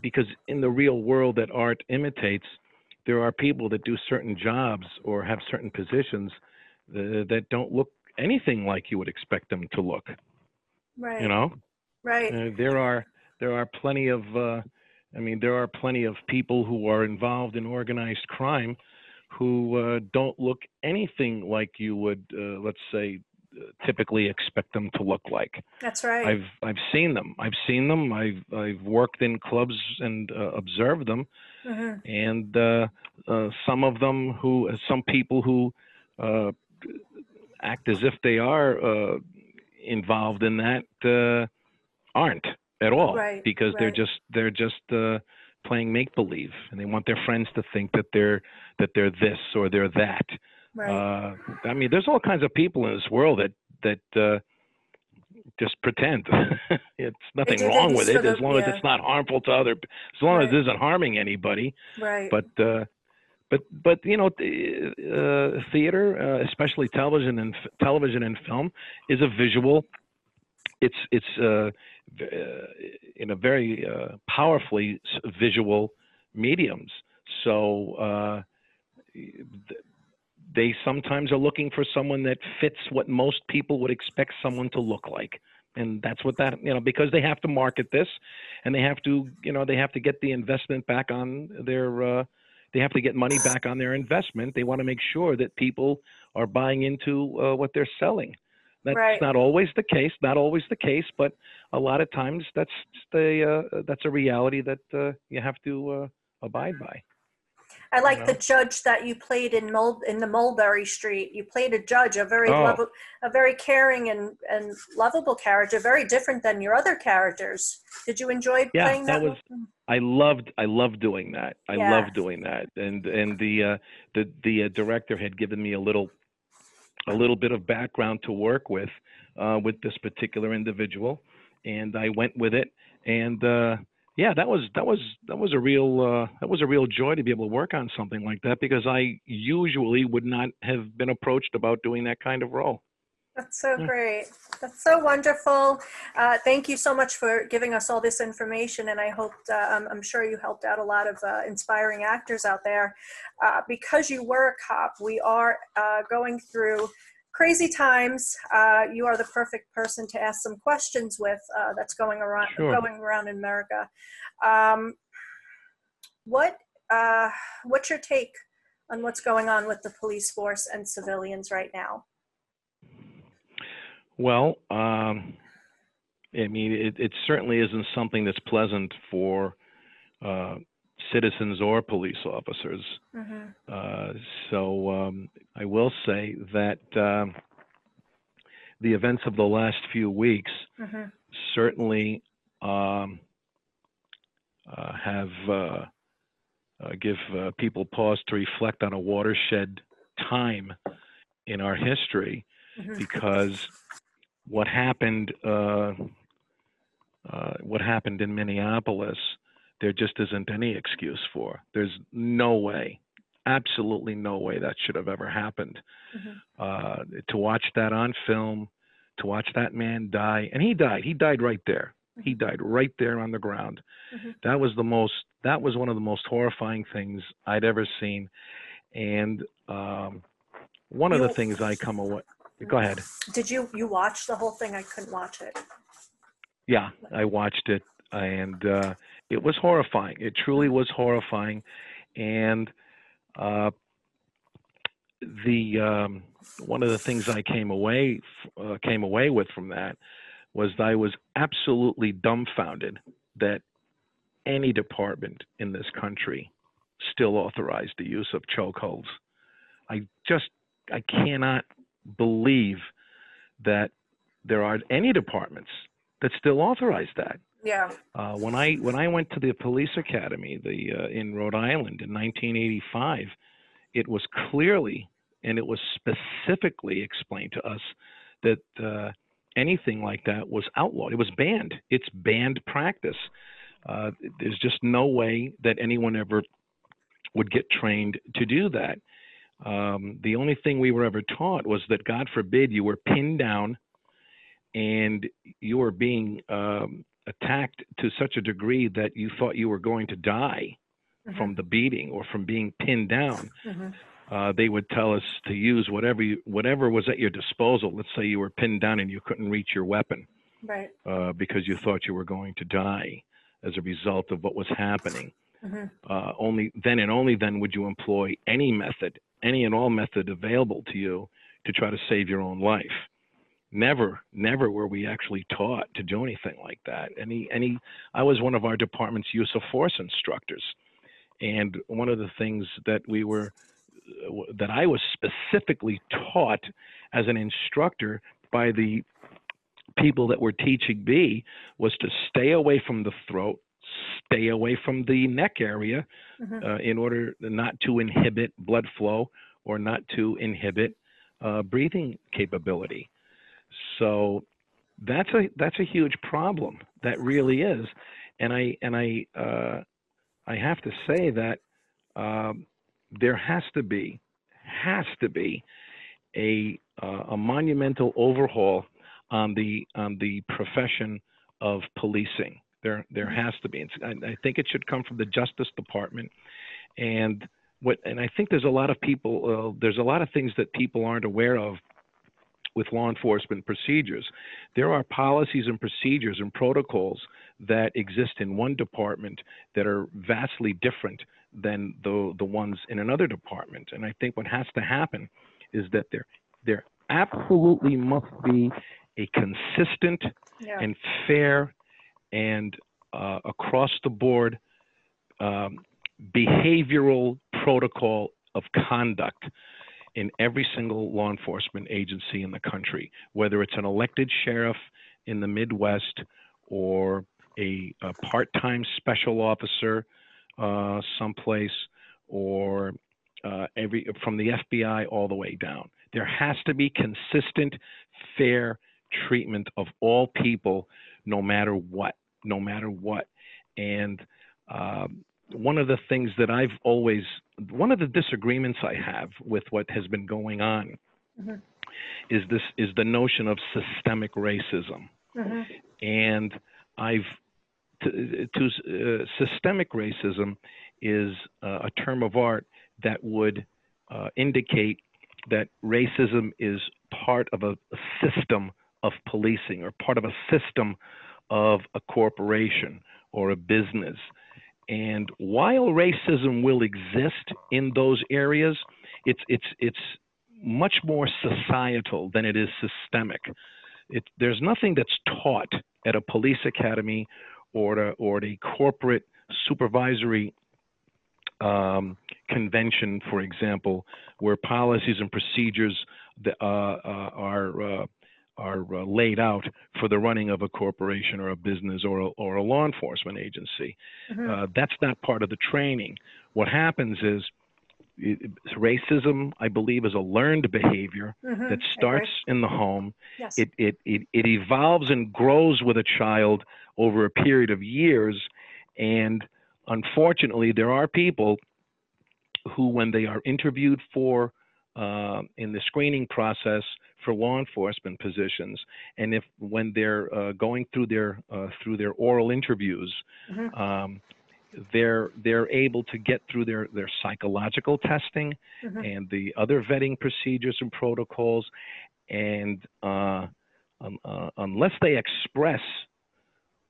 because in the real world that art imitates, there are people that do certain jobs or have certain positions uh, that don't look anything like you would expect them to look. Right. You know, Right. uh, there are there are plenty of uh, I mean there are plenty of people who are involved in organized crime who uh, don't look anything like you would uh, let's say typically expect them to look like. That's right. I've I've seen them. I've seen them. I've I've worked in clubs and uh, observed them, hmm and uh, uh, some of them who some people who uh, act as if they are uh, involved in that uh, aren't at all Right, because they're just they're just uh, playing make believe and they want their friends to think that they're that they're this or they're that. Right. Uh, I mean, there's all kinds of people in this world that that uh, just pretend. (laughs) it's nothing wrong with it as long as it's not harmful to other. As long as it isn't harming anybody. right. But uh, but but you know, th- uh, theater, uh, especially television and f- television and film, is a visual. It's it's uh, uh, in a very uh, powerfully visual mediums. So uh, th- they sometimes are looking for someone that fits what most people would expect someone to look like. And that's what that, you know, because they have to market this and they have to, you know, they have to get the investment back on their, uh, they have to get money back on their investment. They want to make sure that people are buying into uh, what they're selling. That's Right. not always the case, not always the case, but a lot of times that's the, uh, that's a reality that uh, you have to uh, abide by. I like know? the judge that you played in Mul- in the Mulberry Street. You played a judge, a very Oh. lovable, a very caring and and lovable character, very different than your other characters. Did you enjoy Yeah, playing that that? was- one? I loved I loved doing that. I Yeah. loved doing that, and and the uh, the the uh, director had given me a little a little bit of background to work with uh, with this particular individual, and I went with it, and uh, yeah, that was that was that was a real uh, that was a real joy to be able to work on something like that because I usually would not have been approached about doing that kind of role. That's so Yeah. great. That's so wonderful. Uh, thank you so much for giving us all this information, and I hope uh, I'm, I'm sure you helped out a lot of uh, inspiring actors out there. Uh, because you were a cop, we are uh, going through crazy times. Uh, you are the perfect person to ask some questions with. Uh, that's going around Sure. going around in America. Um, what uh, what's your take on what's going on with the police force and civilians right now? Well, um, I mean, it, it certainly isn't something that's pleasant for uh, citizens or police officers. hmm Uh, so um, I will say that um, the events of the last few weeks hmm certainly um, uh, have uh, uh, give uh, people pause to reflect on a watershed time in our history hmm because what happened uh, uh, what happened in Minneapolis there just isn't any excuse for. There's no way, absolutely no way that should have ever happened. Mhm. Uh, to watch that on film, to watch that man die, and he died. He died right there. He died right there on the ground. Mhm. That was the most. That was one of the most horrifying things I'd ever seen. And um, one of the things I come away. Go ahead. Did you you watch the whole thing? I couldn't watch it. Yeah, I watched it, and uh, it was horrifying. It truly was horrifying, and uh, the um, one of the things I came away uh, came away with from that was that I was absolutely dumbfounded that any department in this country still authorized the use of chokeholds. I just I cannot believe that there are any departments that still authorize that. Yeah. Uh, when I when I went to the police academy, the uh, in Rhode Island in 1985, it was clearly and it was specifically explained to us that uh, anything like that was outlawed. It was banned. It's banned practice. Uh, there's just no way that anyone ever would get trained to do that. Um, the only thing we were ever taught was that, God forbid, you were pinned down and you were being um, attacked to such a degree that you thought you were going to die mm-hmm. from the beating or from being pinned down. Mm-hmm. Uh, they would tell us to use whatever you, whatever was at your disposal. Let's say you were pinned down and you couldn't reach your weapon, right? Uh, because you thought you were going to die as a result of what was happening. Mm-hmm. Uh, only then and only then would you employ any method, any and all method available to you to try to save your own life. Never, never were we actually taught to do anything like that. Any, any. I was one of our department's use of force instructors, and one of the things that we were, that I was specifically taught as an instructor by the people that were teaching me was to stay away from the throat, stay away from the neck area mm-hmm. uh, in order not to inhibit blood flow or not to inhibit uh, breathing capability. So that's a that's a huge problem. That really is, and I and I uh, I have to say that um, there has to be has to be a uh, a monumental overhaul on the on the profession of policing. There, there mm-hmm. has to be. I, I think it should come from the Justice Department, and what, and I think there's a lot of people. Uh, there's a lot of things that people aren't aware of with law enforcement procedures. There are policies and procedures and protocols that exist in one department that are vastly different than the the ones in another department. And I think what has to happen is that there there absolutely must be a consistent yeah. and fair and uh, across the board um, behavioral protocol of conduct in every single law enforcement agency in the country, whether it's an elected sheriff in the Midwest or a, a part time special officer uh, someplace or uh, every from the FBI all the way down. There has to be consistent, fair treatment of all people, no matter what no matter what. And um, one of the things that I've always, one of the disagreements I have with what has been going on mm-hmm. is this is the notion of systemic racism. Mm-hmm. And I've to, to uh, systemic racism is uh, a term of art that would uh, indicate that racism is part of a, a system of policing or part of a system of a corporation or a business. And while racism will exist in those areas, it's it's it's much more societal than it is systemic. It, there's nothing that's taught at a police academy or a, or a corporate supervisory um, convention, for example, where policies and procedures that, uh, uh, are uh, are uh, laid out for the running of a corporation or a business or a, or a law enforcement agency. Mm-hmm. Uh, that's not part of the training. What happens is it, racism, I believe, is a learned behavior mm-hmm. that starts in the home. Yes. It, it, it, it evolves and grows with a child over a period of years. And unfortunately, there are people who, when they are interviewed for uh, in the screening process for law enforcement positions, and if when they're uh, going through their uh, through their oral interviews, mm-hmm. um, they're they're able to get through their their psychological testing mm-hmm. and the other vetting procedures and protocols, and uh, um, uh, unless they express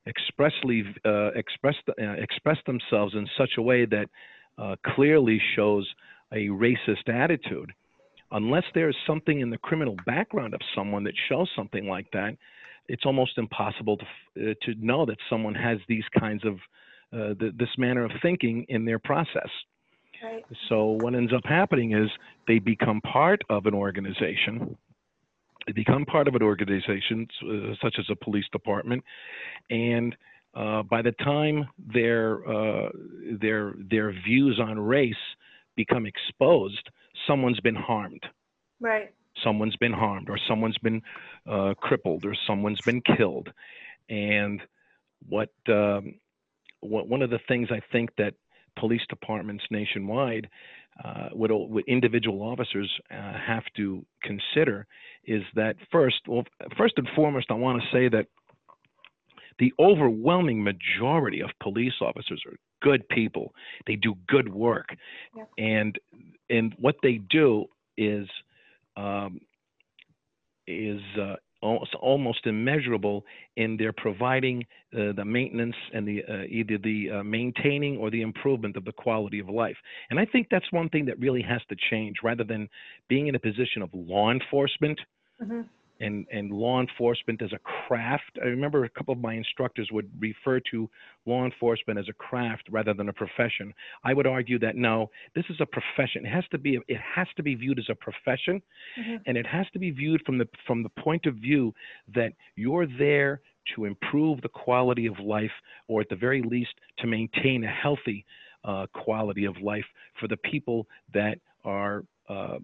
expressly uh, express express themselves in such a way that clearly shows a racist attitude unless there's something in the criminal background of someone that shows something like that, it's almost impossible to uh, to know that someone has these kinds of uh, th- this manner of thinking in their process. Right. So what ends up happening is they become part of an organization. They become part of an organization uh, such as a police department, and uh, by the time their uh, their their views on race become exposed, someone's been harmed. Right. someone's been harmed or someone's been uh, crippled or someone's been killed. And what, um, what one of the things I think that police departments nationwide, uh, what, what, individual officers uh, have to consider is that first, well, first and foremost, I want to say that the overwhelming majority of police officers are good people. They do good work, yeah. and and what they do is um, is uh, almost, almost immeasurable in their providing uh, the maintenance and the uh, either the uh, maintaining or the improvement of the quality of life. And I think that's one thing that really has to change rather than being in a position of law enforcement. Mm-hmm and, and law enforcement as a craft. I remember a couple of my instructors would refer to law enforcement as a craft rather than a profession. I would argue that no, this is a profession. It has to be it has to be viewed as a profession, mm-hmm. and it has to be viewed from the from the point of view that you're there to improve the quality of life, or at the very least to maintain a healthy uh, quality of life for the people that are uh,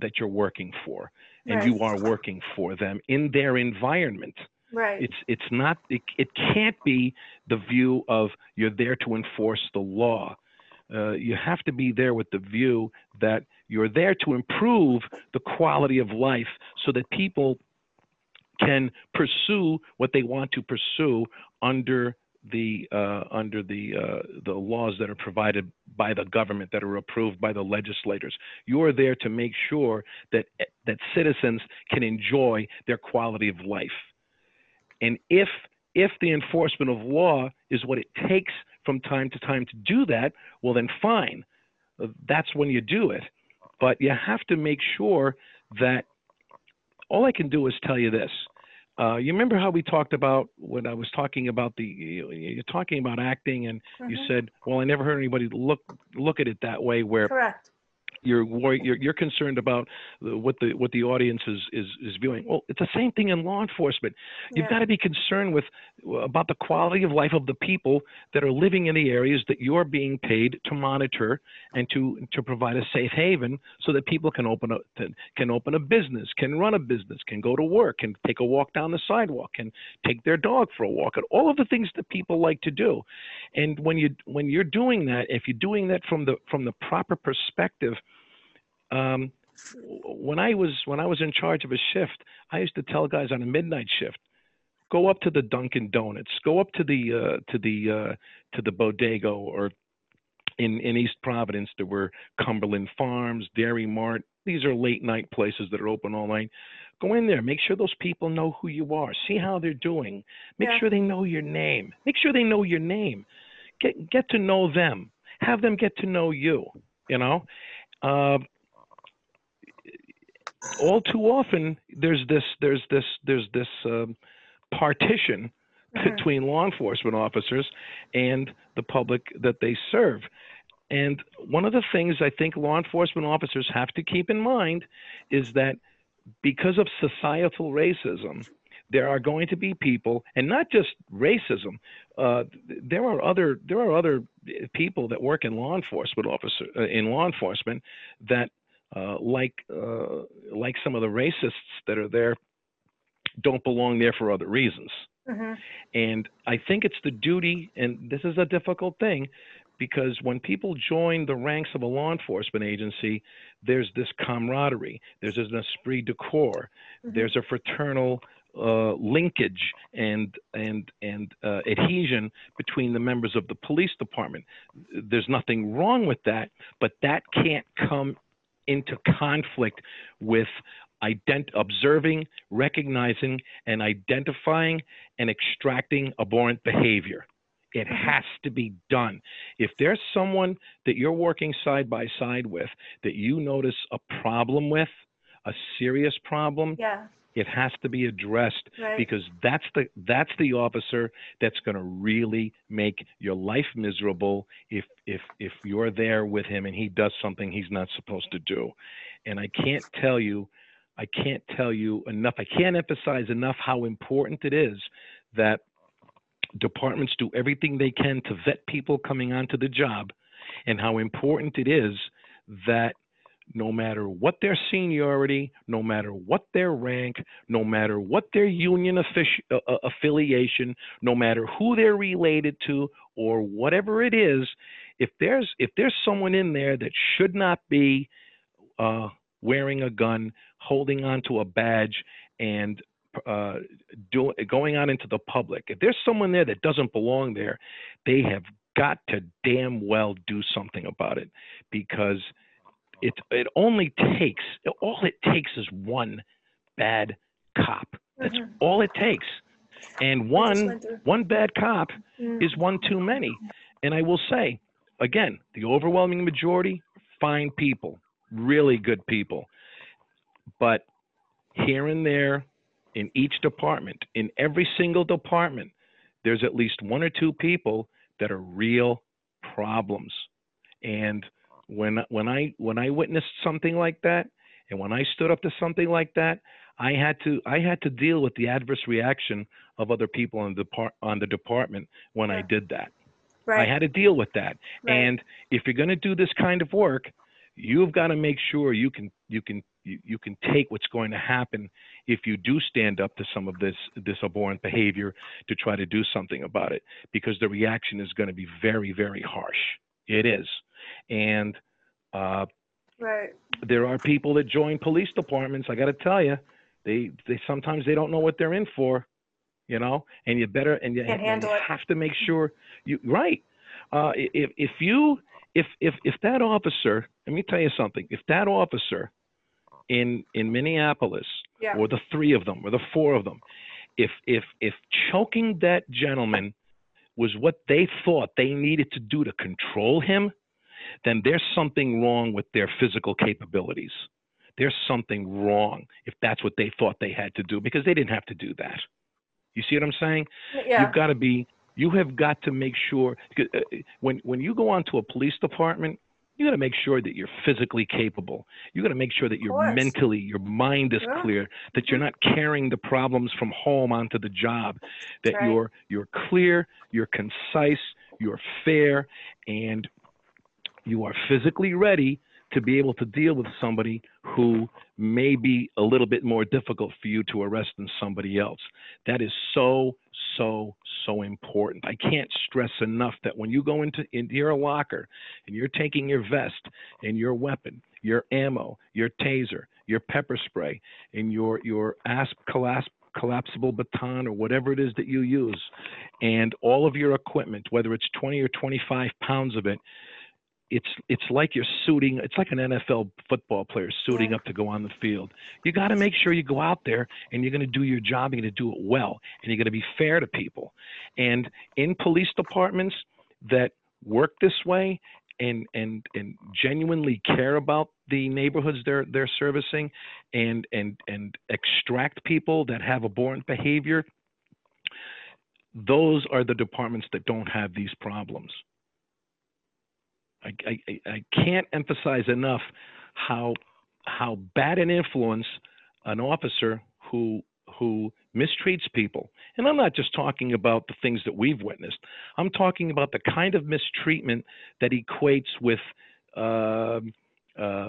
that you're working for and right. you are working for them in their environment. Right. It's it's not it, it can't be the view of you're there to enforce the law. Uh, you have to be there with the view that you're there to improve the quality of life so that people can pursue what they want to pursue under the uh, under the uh, the laws that are provided by the government that are approved by the legislators. You are there to make sure that that citizens can enjoy their quality of life. And if if the enforcement of law is what it takes from time to time to do that, well then fine. That's when you do it. But you have to make sure that all I can do is tell you this uh, you remember how we talked about when I was talking about the you're talking about acting, and mm-hmm. you said, "Well, I never heard anybody look look at it that way." Where correct you're you're, you're concerned about what the what the audience is, is is viewing. Well, it's the same thing in law enforcement. You've yeah. got to be concerned with about the quality of life of the people that are living in the areas that you're being paid to monitor and to to provide a safe haven so that people can open a can open a business, can run a business, can go to work, can take a walk down the sidewalk, can take their dog for a walk, and all of the things that people like to do. And when you when you're doing that, if you're doing that from the from the proper perspective um, when I was when I was in charge of a shift, I used to tell guys on a midnight shift, go up to the Dunkin' Donuts, go up to the uh, to the uh, to the Bodega or in in East Providence there were Cumberland Farms, Dairy Mart. These are late night places that are open all night. Go in there, make sure those people know who you are, see how they're doing, make yeah. sure they know your name, make sure they know your name, get get to know them, have them get to know you. You know. Uh, all too often there's this there's this there's this um, partition mm-hmm. between law enforcement officers and the public that they serve. And one of the things I think law enforcement officers have to keep in mind is that because of societal racism, there are going to be people, and not just racism. Uh, there are other there are other people that work in law enforcement officer uh, in law enforcement that uh, like uh, like some of the racists that are there don't belong there for other reasons. Mm-hmm. And I think it's the duty, and this is a difficult thing, because when people join the ranks of a law enforcement agency, there's this camaraderie, there's an esprit de corps, mm-hmm. there's a fraternal uh, linkage and and and uh, adhesion between the members of the police department. There's nothing wrong with that, but that can't come into conflict with ident- observing, recognizing, and identifying and extracting abhorrent behavior. It mm-hmm. has to be done. If there's someone that you're working side by side with that you notice a problem with, a serious problem, yeah. It has to be addressed right. because that's the that's the officer that's going to really make your life miserable if if if you're there with him and he does something he's not supposed to do. And I can't tell you I can't tell you enough. I can't emphasize enough how important it is that departments do everything they can to vet people coming onto the job and how important it is that no matter what their seniority, no matter what their rank, no matter what their union uh, uh, affiliation, no matter who they're related to, or whatever it is, if there's if there's someone in there that should not be uh, wearing a gun, holding onto a badge, and uh, do, going out into the public, if there's someone there that doesn't belong there, they have got to damn well do something about it because it it only takes all it takes is one bad cop. That's Mhm. all it takes. And one one bad cop Mm. is one too many. And I will say, again, the overwhelming majority, fine people, really good people. But here and there, in each department, in every single department, there's at least one or two people that are real problems. And when when I when I witnessed something like that, and when I stood up to something like that, I had to I had to deal with the adverse reaction of other people on the depart on the department when I did that. right. I had to deal with that. right. And if you're going to do this kind of work, you've got to make sure you can you can you, you can take what's going to happen if you do stand up to some of this this abhorrent behavior to try to do something about it because the reaction is going to be very very harsh. It is, and uh, right. there are people that join police departments. I got to tell you, they they sometimes they don't know what they're in for, you know. And you better and you, Can't and you have to make sure you right. Uh, if if you if if if that officer, let me tell you something. If that officer in in Minneapolis Yeah. or the three of them or the four of them, if if if choking that gentleman was what they thought they needed to do to control him, then there's something wrong with their physical capabilities. There's something wrong if that's what they thought they had to do because they didn't have to do that. You see what I'm saying? Yeah. You've got to be. You have got to make sure uh, when when you go onto a police department, you got to make sure that you're physically capable. You got to make sure that you're mentally, your mind is Yeah. clear, that you're not carrying the problems from home onto the job, that Right. you're you're clear, you're concise, you're fair, and you are physically ready to be able to deal with somebody who may be a little bit more difficult for you to arrest than somebody else. That is so, so, so important. I can't stress enough that when you go into, into your locker and you're taking your vest and your weapon, your ammo, your taser, your pepper spray, and your your asp collapse collapsible baton or whatever it is that you use, and all of your equipment, whether it's 20 or 25 pounds of it, it's it's like you're suiting it's like an NFL football player suiting Yeah. up to go on the field. You got to make sure you go out there and you're going to do your job, you're going to do it well, and you're going to be fair to people. And in police departments that work this way and and and genuinely care about the neighborhoods they're they're servicing and and and extract people that have abhorrent behavior those are the departments that don't have these problems I, I, I- can't emphasize enough how how bad an influence an officer who who mistreats people and i'm not just talking about the things that we've witnessed. I'm talking about the kind of mistreatment that equates with um uh,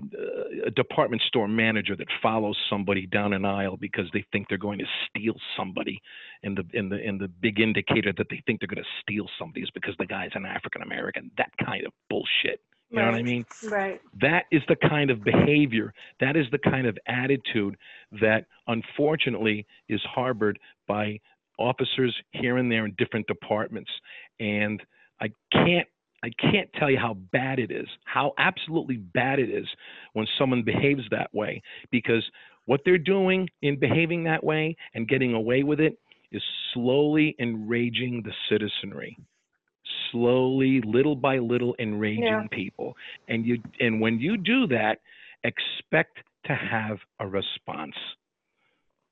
a department store manager that follows somebody down an aisle because they think they're going to steal somebody, and the and the and the big indicator that they think they're going to steal somebody is because the guy's an African American. That kind of bullshit. You know what I mean? Right. That is the kind of behavior, that is the kind of attitude that unfortunately is harbored by officers here and there in different departments. And I can't I can't tell you how bad it is, how absolutely bad it is when someone behaves that way because what they're doing in behaving that way and getting away with it is slowly enraging the citizenry slowly little by little enraging Yeah. people and you and when you do that expect to have a response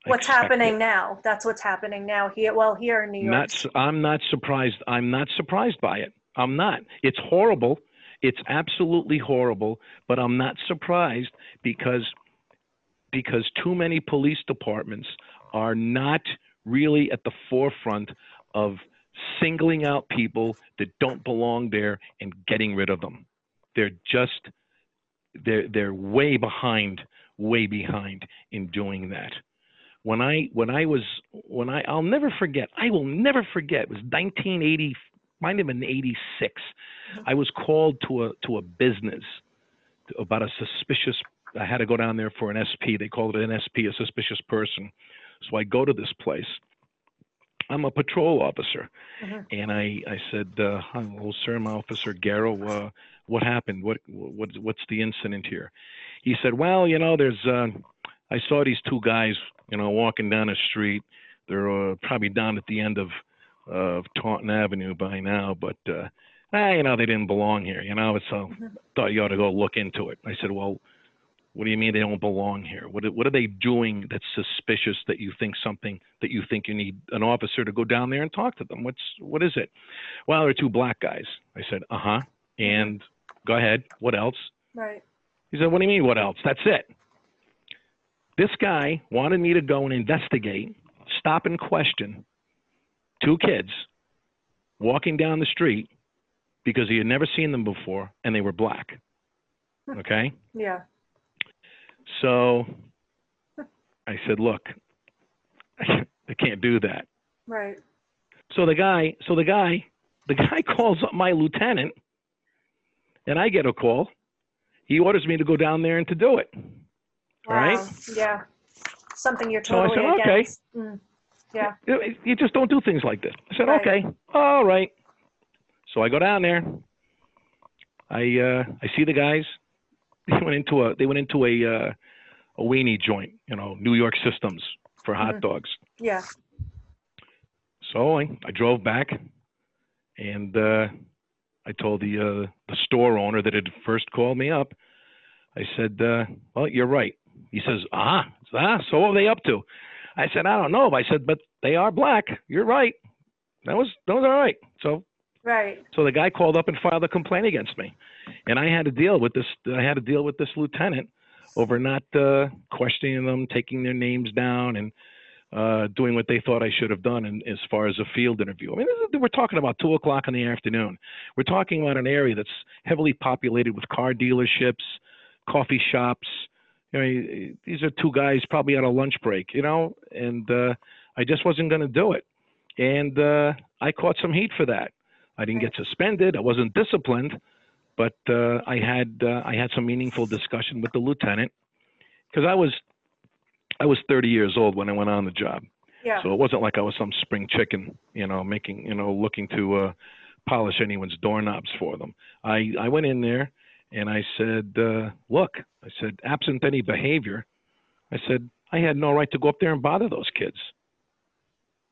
What's Expect happening it. now? That's what's happening now here. Well, here in New York. not i'm not surprised i'm not surprised by it i'm not it's horrible it's absolutely horrible but i'm not surprised because because too many police departments are not really at the forefront of singling out people that don't belong there and getting rid of them they're just they're they're way behind, way behind in doing that. When I when I was when I I'll never forget. I will never forget. It was 1980, might have been 86. I was called to a to a business about a suspicious. I had to go down there for an SP. They called it an SP, a suspicious person. So I go to this place. I'm a patrol officer, Mhm. and I I said, uh, "Hello, sir, I'm Officer Garo. Uh, what happened? What what what's the incident here?" He said, "Well, you know, there's uh, I saw these two guys, you know, walking down the street. They're uh, probably down at the end of of Taunton Avenue by now, but uh, ah, you know, they didn't belong here. You know, so Mhm. thought you ought to go look into it." I said, "Well." What do you mean they don't belong here? What what are they doing that's suspicious that you think something that you think you need an officer to go down there and talk to them? What's what is it? Well, they're two black guys. I said, uh huh. And go ahead. What else? Right. He said, what do you mean? What else? That's it. This guy wanted me to go and investigate, stop and question two kids walking down the street because he had never seen them before and they were black. Okay. Yeah. So I said, look, (laughs) I can't do that. Right. So the guy, so the guy, the guy (laughs) calls up my lieutenant, and I get a call. He orders me to go down there and to do it. Wow. Right. Yeah. Something you're So I totally said, okay. against. Mm. Yeah. You, you just don't do things like this. I said, Right. okay, all right. So I go down there. I uh, I see the guys. (laughs) They went into a they went into a uh, a weenie joint, you know, New York Systems for hot Mhm. dogs. Yeah. So I, I drove back, and uh, I told the uh, the store owner that had first called me up. I said, uh, "Well, you're right." He says, "Ah, ah. So what are they up to?" I said, "I don't know." I said, "But they are black. You're right. That was that was all right." So Right. so the guy called up and filed a complaint against me, and I had to deal with this. I had to deal with this lieutenant over not uh, questioning them, taking their names down, and uh, doing what they thought I should have done in, as far as a field interview. I mean, this is, we're talking about two o'clock in the afternoon. We're talking about an area that's heavily populated with car dealerships, coffee shops. You know, these are two guys probably on a lunch break, you know, and uh, I just wasn't going to do it, and uh, I caught some heat for that. I didn't get suspended. I wasn't disciplined, but uh, I had uh, I had some meaningful discussion with the lieutenant because I was I was 30 years old when I went on the job, Yeah. so it wasn't like I was some spring chicken, you know, making you know looking to uh, polish anyone's doorknobs for them. I I went in there and I said, uh, look, I said, absent any behavior, I said I had no right to go up there and bother those kids.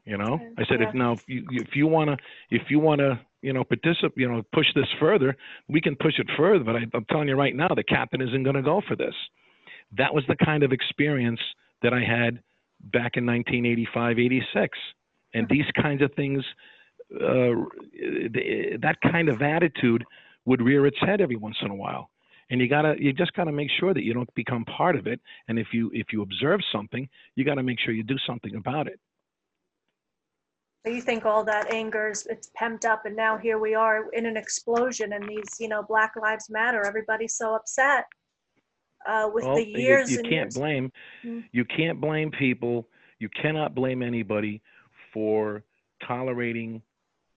You know, I said yeah. if now if you if you wanna if you wanna you know participate you know push this further, we can push it further. But I, I'm telling you right now, the captain isn't going to go for this. That was the kind of experience that I had back in 1985, 86, and these kinds of things, uh, th- that kind of attitude would rear its head every once in a while. And you gotta, you just gotta make sure that you don't become part of it. And if you if you observe something, you gotta make sure you do something about it. So you think all that anger is it's pumped up, and now here we are in an explosion, and these, you know, Black Lives Matter. Everybody's so upset uh, with Well, the years you, and can't years. blame Mm. you can't blame people. You cannot blame anybody for tolerating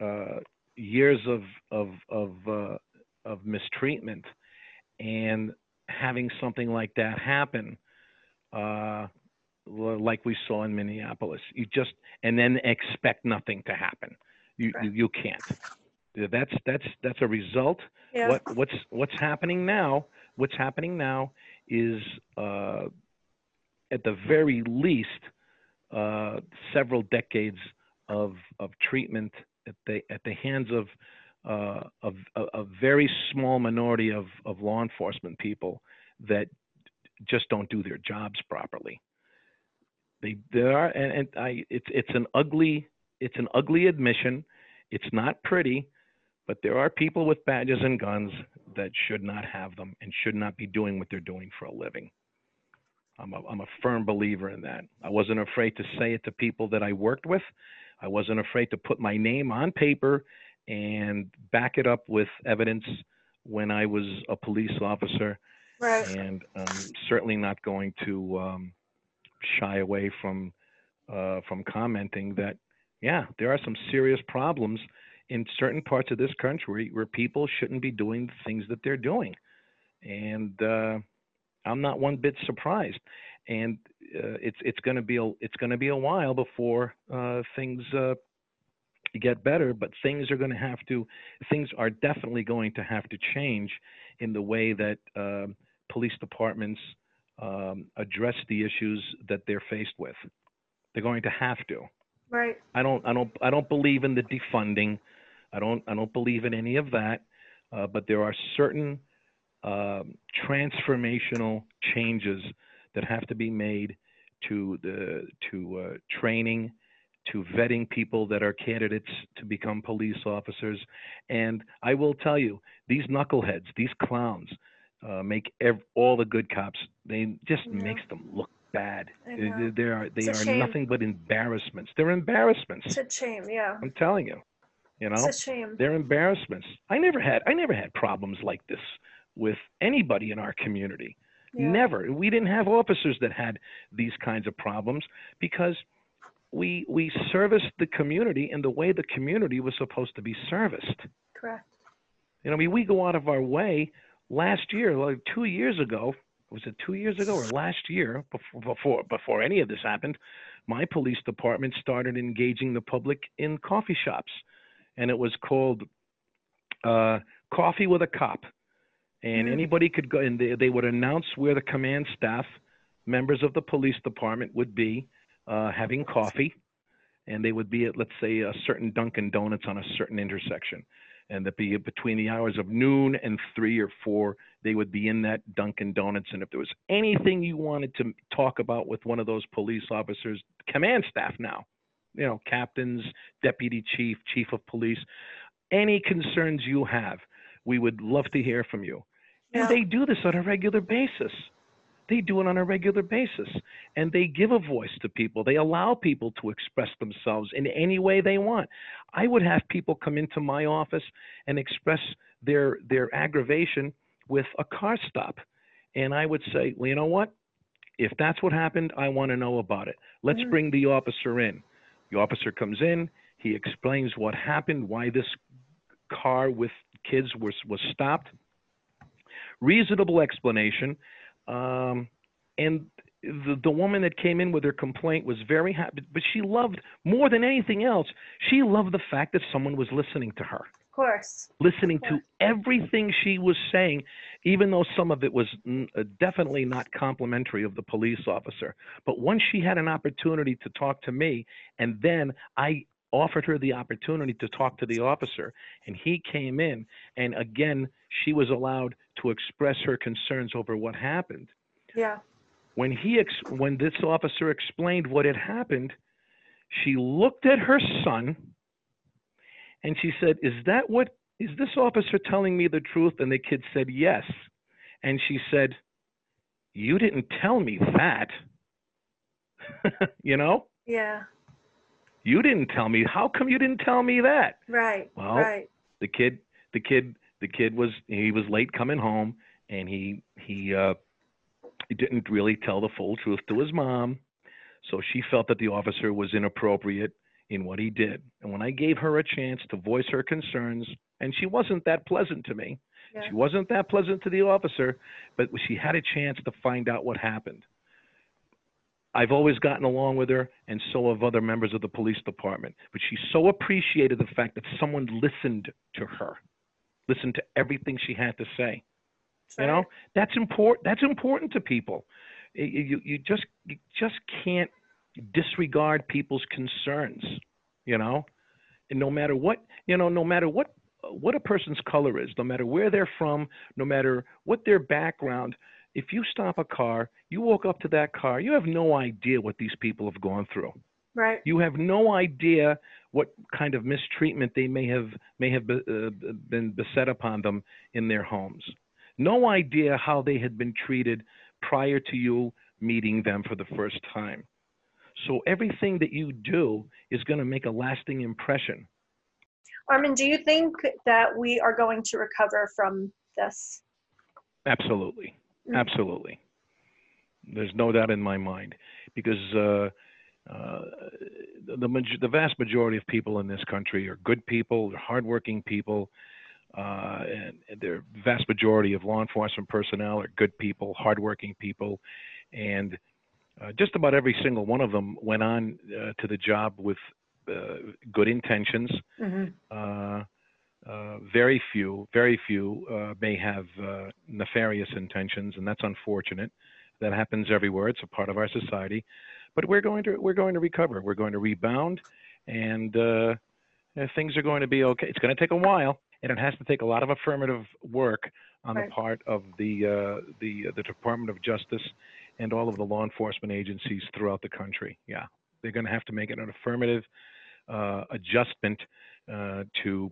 uh, years of of of uh, of mistreatment and having something like that happen, uh, like we saw in Minneapolis. You just and then expect nothing to happen. You Right. you, you can't. That's that's that's a result Yeah. what what's what's happening now what's happening now is uh, at the very least uh, several decades of of treatment at the at the hands of uh, a, a very small minority of of law enforcement people that just don't do their jobs properly. They there are and, and I it's it's an ugly it's an ugly admission. It's not pretty, but there are people with badges and guns that should not have them and should not be doing what they're doing for a living. I'm a, I'm a firm believer in that. I wasn't afraid to say it to people that I worked with. I wasn't afraid to put my name on paper and back it up with evidence when I was a police officer. Right. and um, certainly not going to um, shy away from uh, from commenting that yeah, there are some serious problems in certain parts of this country where people shouldn't be doing the things that they're doing, and uh, I'm not one bit surprised. And uh, it's it's going to be a it's going to be a while before uh, things uh, get better, but things are going to have to things are definitely going to have to change in the way that uh, police departments um, address the issues that they're faced with. They're going to have to. Right. I don't I don't I don't believe in the defunding. I don't I don't believe in any of that. Uh, but there are certain um, transformational changes that have to be made to the to uh, training, to vetting people that are candidates to become police officers. And I will tell you, these knuckleheads, these clowns, uh, make ev- all the good cops. They just Yeah. makes them look bad. They, they are they are shame. nothing but embarrassments. They're embarrassments. It's a shame. Yeah. I'm telling you. You know, It's a shame. they're embarrassments. I never had I never had problems like this with anybody in our community. Yeah. Never. We didn't have officers that had these kinds of problems because we we serviced the community in the way the community was supposed to be serviced. Correct. You know, I mean, we go out of our way. Last year, like two years ago, was it two years ago or last year before before before any of this happened? My police department started engaging the public in coffee shops, and it was called uh, Coffee with a Cop. And Mhm. anybody could go, and they, they would announce where the command staff, members of the police department, would be uh, having coffee, and they would be at, let's say, a certain Dunkin' Donuts on a certain intersection and that be between the hours of noon and three or four, they would be in that Dunkin' Donuts. And if there was anything you wanted to talk about with one of those police officers, command staff now, you know, captains, deputy chief, chief of police, any concerns you have, we would love to hear from you. Yeah. And they do this on a regular basis. They do it on a regular basis. And they give a voice to people. They allow people to express themselves in any way they want. I would have people come into my office and express their their aggravation with a car stop. And I would say, well, you know what? If that's what happened, I want to know about it. Let's Mhm. bring the officer in. The officer comes in, he explains what happened, why this car with kids was was stopped. Reasonable explanation. Um, and the, the woman that came in with her complaint was very happy, but she loved more than anything else. She loved the fact that someone was listening to her, Of course. listening to course. everything she was saying, even though some of it was uh, definitely not complimentary of the police officer. But once she had an opportunity to talk to me, and then I offered her the opportunity to talk to the officer, and he came in, and again, she was allowed to express her concerns over what happened Yeah. when he ex- when this officer explained what had happened, she looked at her son and she said, "Is that what is this officer telling me the truth?" And the kid said, "Yes." And she said, "You didn't tell me that." (laughs) you know? Yeah. You didn't tell me. How come you didn't tell me that? Right. Well, right. the kid the kid the kid was he was late coming home and he he uh he didn't really tell the full truth to his mom so she felt that the officer was inappropriate in what he did and when i gave her a chance to voice her concerns and she wasn't that pleasant to me Yeah. she wasn't that pleasant to the officer but she had a chance to find out what happened I've always gotten along with her, and so have other members of the police department. But she so appreciated the fact that someone listened to her, listened to everything she had to say. That's You know, that's important. That's important to people. You, you, you just you just can't disregard people's concerns. You know, and no matter what you know, no matter what what a person's color is, no matter where they're from, no matter what their background, if you stop a car, you walk up to that car, you have no idea what these people have gone through. Right. You have no idea what kind of mistreatment they may have may have be, uh, been beset upon them in their homes. No idea how they had been treated prior to you meeting them for the first time. So everything that you do is going to make a lasting impression. Armen, do you think that we are going to recover from this? Absolutely. Mm. Absolutely. There's no doubt in my mind because uh, uh, the, maj- the vast majority of people in this country are good people, they're hardworking people, uh, and, and the vast majority of law enforcement personnel are good people, hardworking people, and uh, just about every single one of them went on uh, to the job with uh, good intentions. Mhm. Uh, very few, very few uh, may have uh, nefarious intentions, and that's unfortunate. That happens everywhere. It's a part of our society, but we're going to we're going to recover. We're going to rebound, and uh, uh, things are going to be okay. It's going to take a while, and it has to take a lot of affirmative work on Right. the part of the uh, the the Department of Justice and all of the law enforcement agencies throughout the country. Yeah, they're going to have to make it an affirmative uh, adjustment uh, to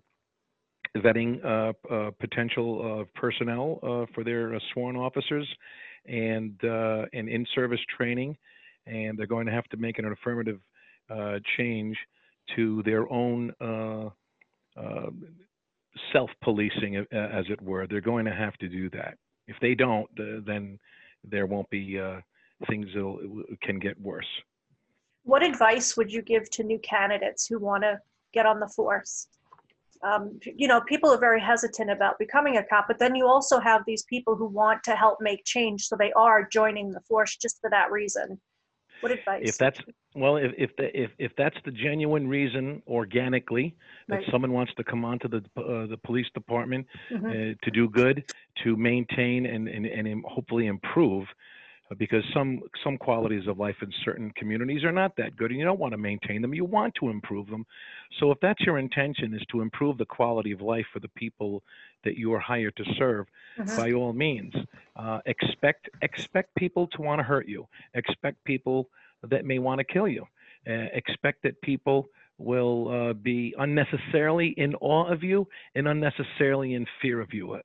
vetting uh, uh, potential uh, personnel uh, for their uh, sworn officers and and in-service training, and they're going to have to make an affirmative change to their own self-policing, uh, as it were. They're going to have to do that. If they don't, then there won't be things that can get worse. What advice would you give to new candidates who want to get on the force? Um, you know, people are very hesitant about becoming a cop, but then you also have these people who want to help make change, so they are joining the force just for that reason. What advice? if that's well if if the, if if that's the genuine reason organically that Right. someone wants to come onto the uh, the police department Mhm. uh, to do good to maintain and and, and hopefully improve because some some qualities of life in certain communities are not that good and you don't want to maintain them you want to improve them so if that's your intention is to improve the quality of life for the people that you are hired to serve Mhm. by all means uh, expect expect people to want to hurt you expect people that may want to kill you uh, expect that people will uh, be unnecessarily in awe of you and unnecessarily in fear of you. Uh,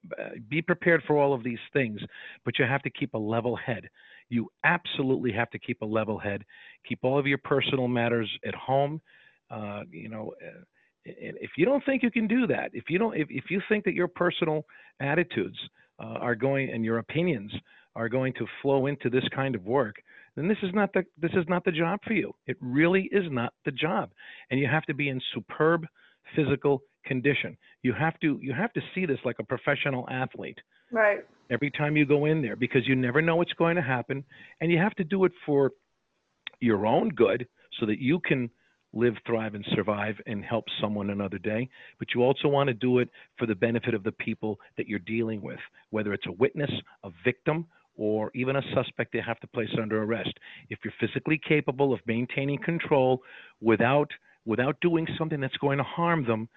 be prepared for all of these things, but you have to keep a level head. You absolutely have to keep a level head. Keep all of your personal matters at home. Uh, you know, uh, if you don't think you can do that, if you don't, if, if you think that your personal attitudes uh, are going and your opinions are going to flow into this kind of work, then this is not the this is not the job for you. It really is not the job, and you have to be in superb physical condition. You have to you have to see this like a professional athlete right. every time you go in there because you never know what's going to happen, and you have to do it for your own good so that you can live, thrive, and survive and help someone another day. But you also want to do it for the benefit of the people that you're dealing with, whether it's a witness, a victim, or even a suspect they have to place under arrest. If you're physically capable of maintaining control without without doing something that's going to harm them,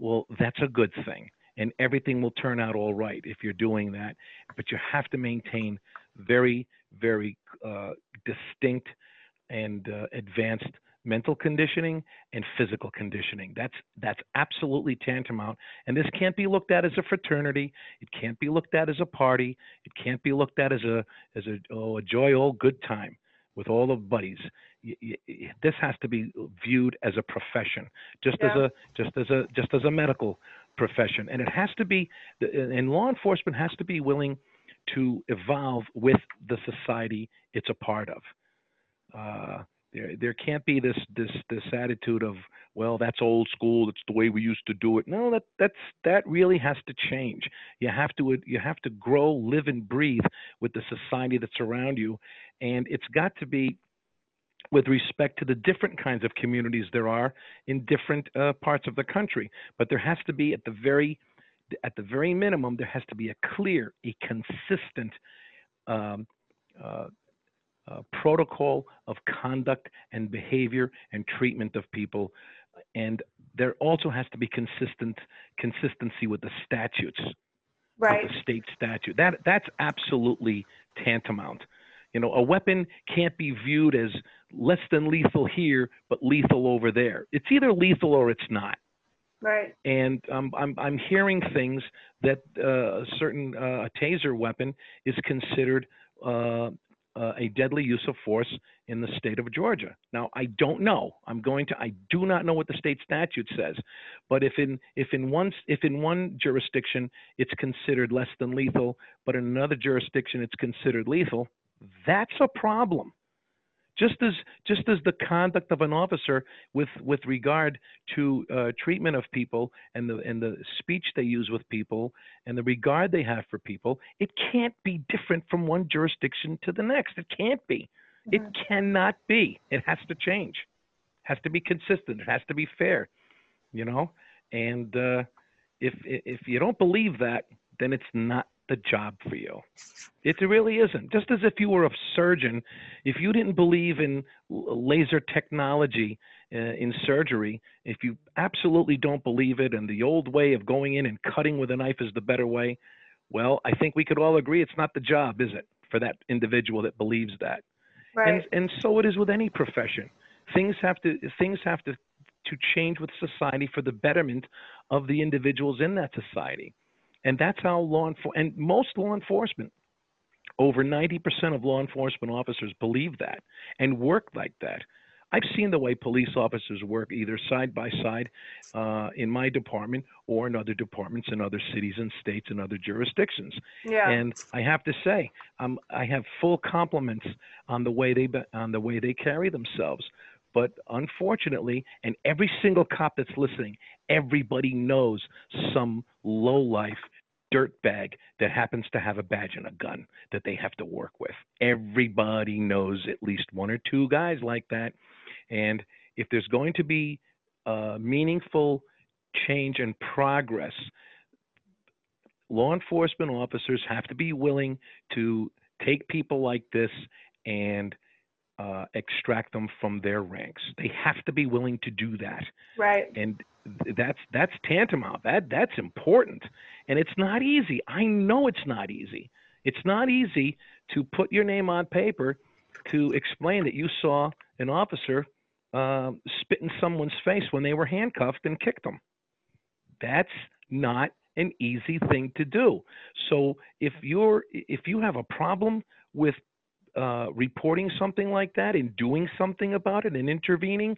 well, that's a good thing. And everything will turn out all right if you're doing that. But you have to maintain very, very uh, distinct and uh, advanced mental conditioning and physical conditioning. That's that's absolutely tantamount. And this can't be looked at as a fraternity. It can't be looked at as a party. It can't be looked at as a as a oh a joy old good time with all the buddies. This has to be viewed as a profession, just as a just as a just as a medical profession, and it has to be. And law enforcement has to be willing to evolve with the society it's a part of. Uh, there, there can't be this this this attitude of well that's old school that's the way we used to do it no that that's that really has to change you have to you have to grow live and breathe with the society that's around you and it's got to be with respect to the different kinds of communities there are in different uh, parts of the country. But there has to be at the very at the very minimum there has to be a clear a consistent um, uh, uh, protocol of conduct and behavior and treatment of people. And there also has to be consistent consistency with the statutes. Right. with the state statute. That that's absolutely tantamount you know a weapon can't be viewed as less than lethal here but lethal over there it's either lethal or it's not Right. and um, I'm I'm hearing things that uh, a certain uh, a taser weapon is considered uh, uh, uh, a deadly use of force in the state of Georgia. Now, I don't know. I'm going to. I do not know what the state statute says, but if in if in one if in one jurisdiction it's considered less than lethal, but in another jurisdiction it's considered lethal, that's a problem just as just as the conduct of an officer with with regard to uh, treatment of people and the and the speech they use with people and the regard they have for people, it can't be different from one jurisdiction to the next. It can't be. Mm-hmm. It cannot be. It has to change. It has to be consistent. It has to be fair. You know, and uh, if if you don't believe that, then it's not the job for you. It really isn't. Just as if you were a surgeon, if you didn't believe in laser technology uh, in surgery, if you absolutely don't believe it and the old way of going in and cutting with a knife is the better way, well, I think we could all agree it's not the job, is it, for that individual that believes that. Right. And and so it is with any profession. Things have to things have to to change with society for the betterment of the individuals in that society. And that's how law enforcement, and most law enforcement, over 90% of law enforcement officers believe that and work like that. I've seen the way police officers work either side by side uh, in my department or in other departments in other cities and states and other jurisdictions. Yeah. And I have to say, um, I have full compliments on the way they on the way they carry themselves. But unfortunately, and every single cop that's listening, everybody knows some low life dirtbag that happens to have a badge and a gun that they have to work with. Everybody knows at least one or two guys like that. And if there's going to be uh, meaningful change and progress, law enforcement officers have to be willing to take people like this and uh, extract them from their ranks. They have to be willing to do that. Right. And that's that's tantamount. That that's important. And it's not easy. I know it's not easy. It's not easy to put your name on paper to explain that you saw an officer uh, spit in someone's face when they were handcuffed and kicked them. That's not an easy thing to do. So if you're if you have a problem with uh, reporting something like that and doing something about it and intervening,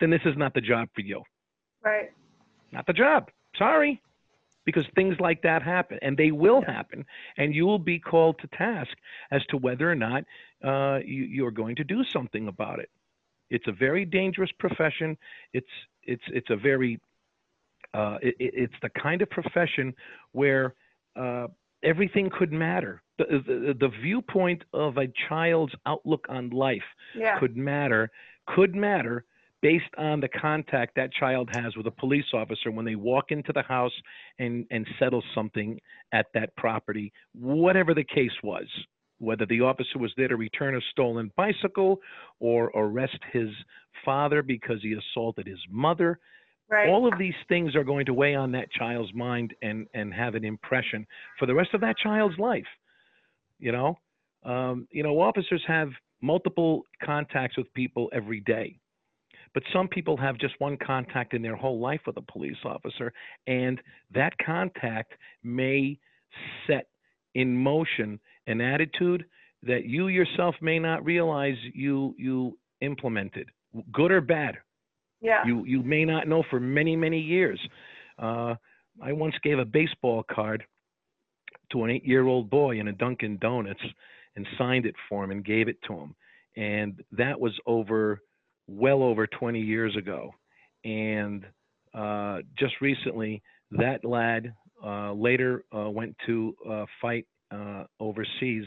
then this is not the job for you. Right. Not the job. Sorry. Because things like that happen, and they will Yeah. happen, and you will be called to task as to whether or not uh, you, you're going to do something about it. It's a very dangerous profession. It's it's it's a very uh, it, it's the kind of profession where uh, everything could matter. The, the, the viewpoint of a child's outlook on life Yeah. could matter, could matter based on the contact that child has with a police officer when they walk into the house and, and settle something at that property, whatever the case was. Whether the officer was there to return a stolen bicycle or arrest his father because he assaulted his mother, Right. all of these things are going to weigh on that child's mind and and have an impression for the rest of that child's life you know um, you know officers have multiple contacts with people every day but some people have just one contact in their whole life with a police officer and that contact may set in motion an attitude that you yourself may not realize you you implemented good or bad yeah. you you may not know for many many years. Uh, I once gave a baseball card to an eight-year-old boy in a Dunkin' Donuts and signed it for him and gave it to him, and that was over well over 20 years ago. And uh, just recently, that lad uh, later uh, went to uh, fight uh, overseas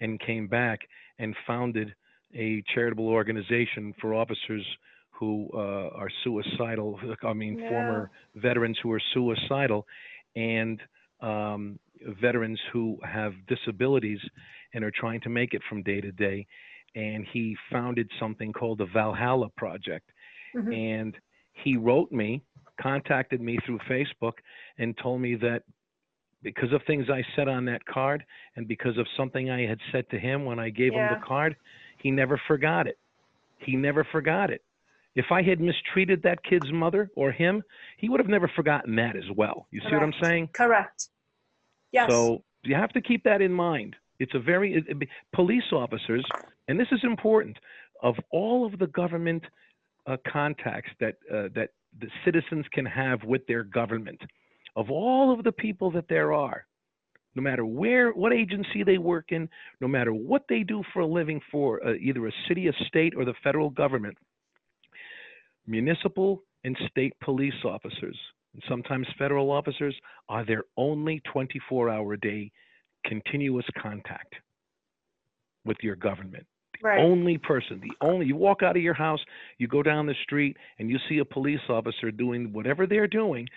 and came back and founded a charitable organization for officers who uh, are suicidal. (laughs) I mean, Yeah. former veterans who are suicidal, and um, veterans who have disabilities and are trying to make it from day to day. And he founded something called the Valhalla Project. Mhm. And he wrote me, contacted me through Facebook, and told me that because of things I said on that card and because of something I had said to him when I gave him the card, he never forgot it. He never forgot it. If I had mistreated that kid's mother or him, he would have never forgotten that as well. You see what I'm saying? Correct. Yes. So you have to keep that in mind. It's a very it, it, police officers, and this is important. Of all of the government uh, contacts that uh, that the citizens can have with their government, of all of the people that there are, no matter where, what agency they work in, no matter what they do for a living for uh, either a city, a state, or the federal government, municipal and state police officers, and sometimes federal officers, are their only 24 hour a day continuous contact with your government. Right. only person, the only, you walk out of your house, you go down the street, and you see a police officer doing whatever they're doing,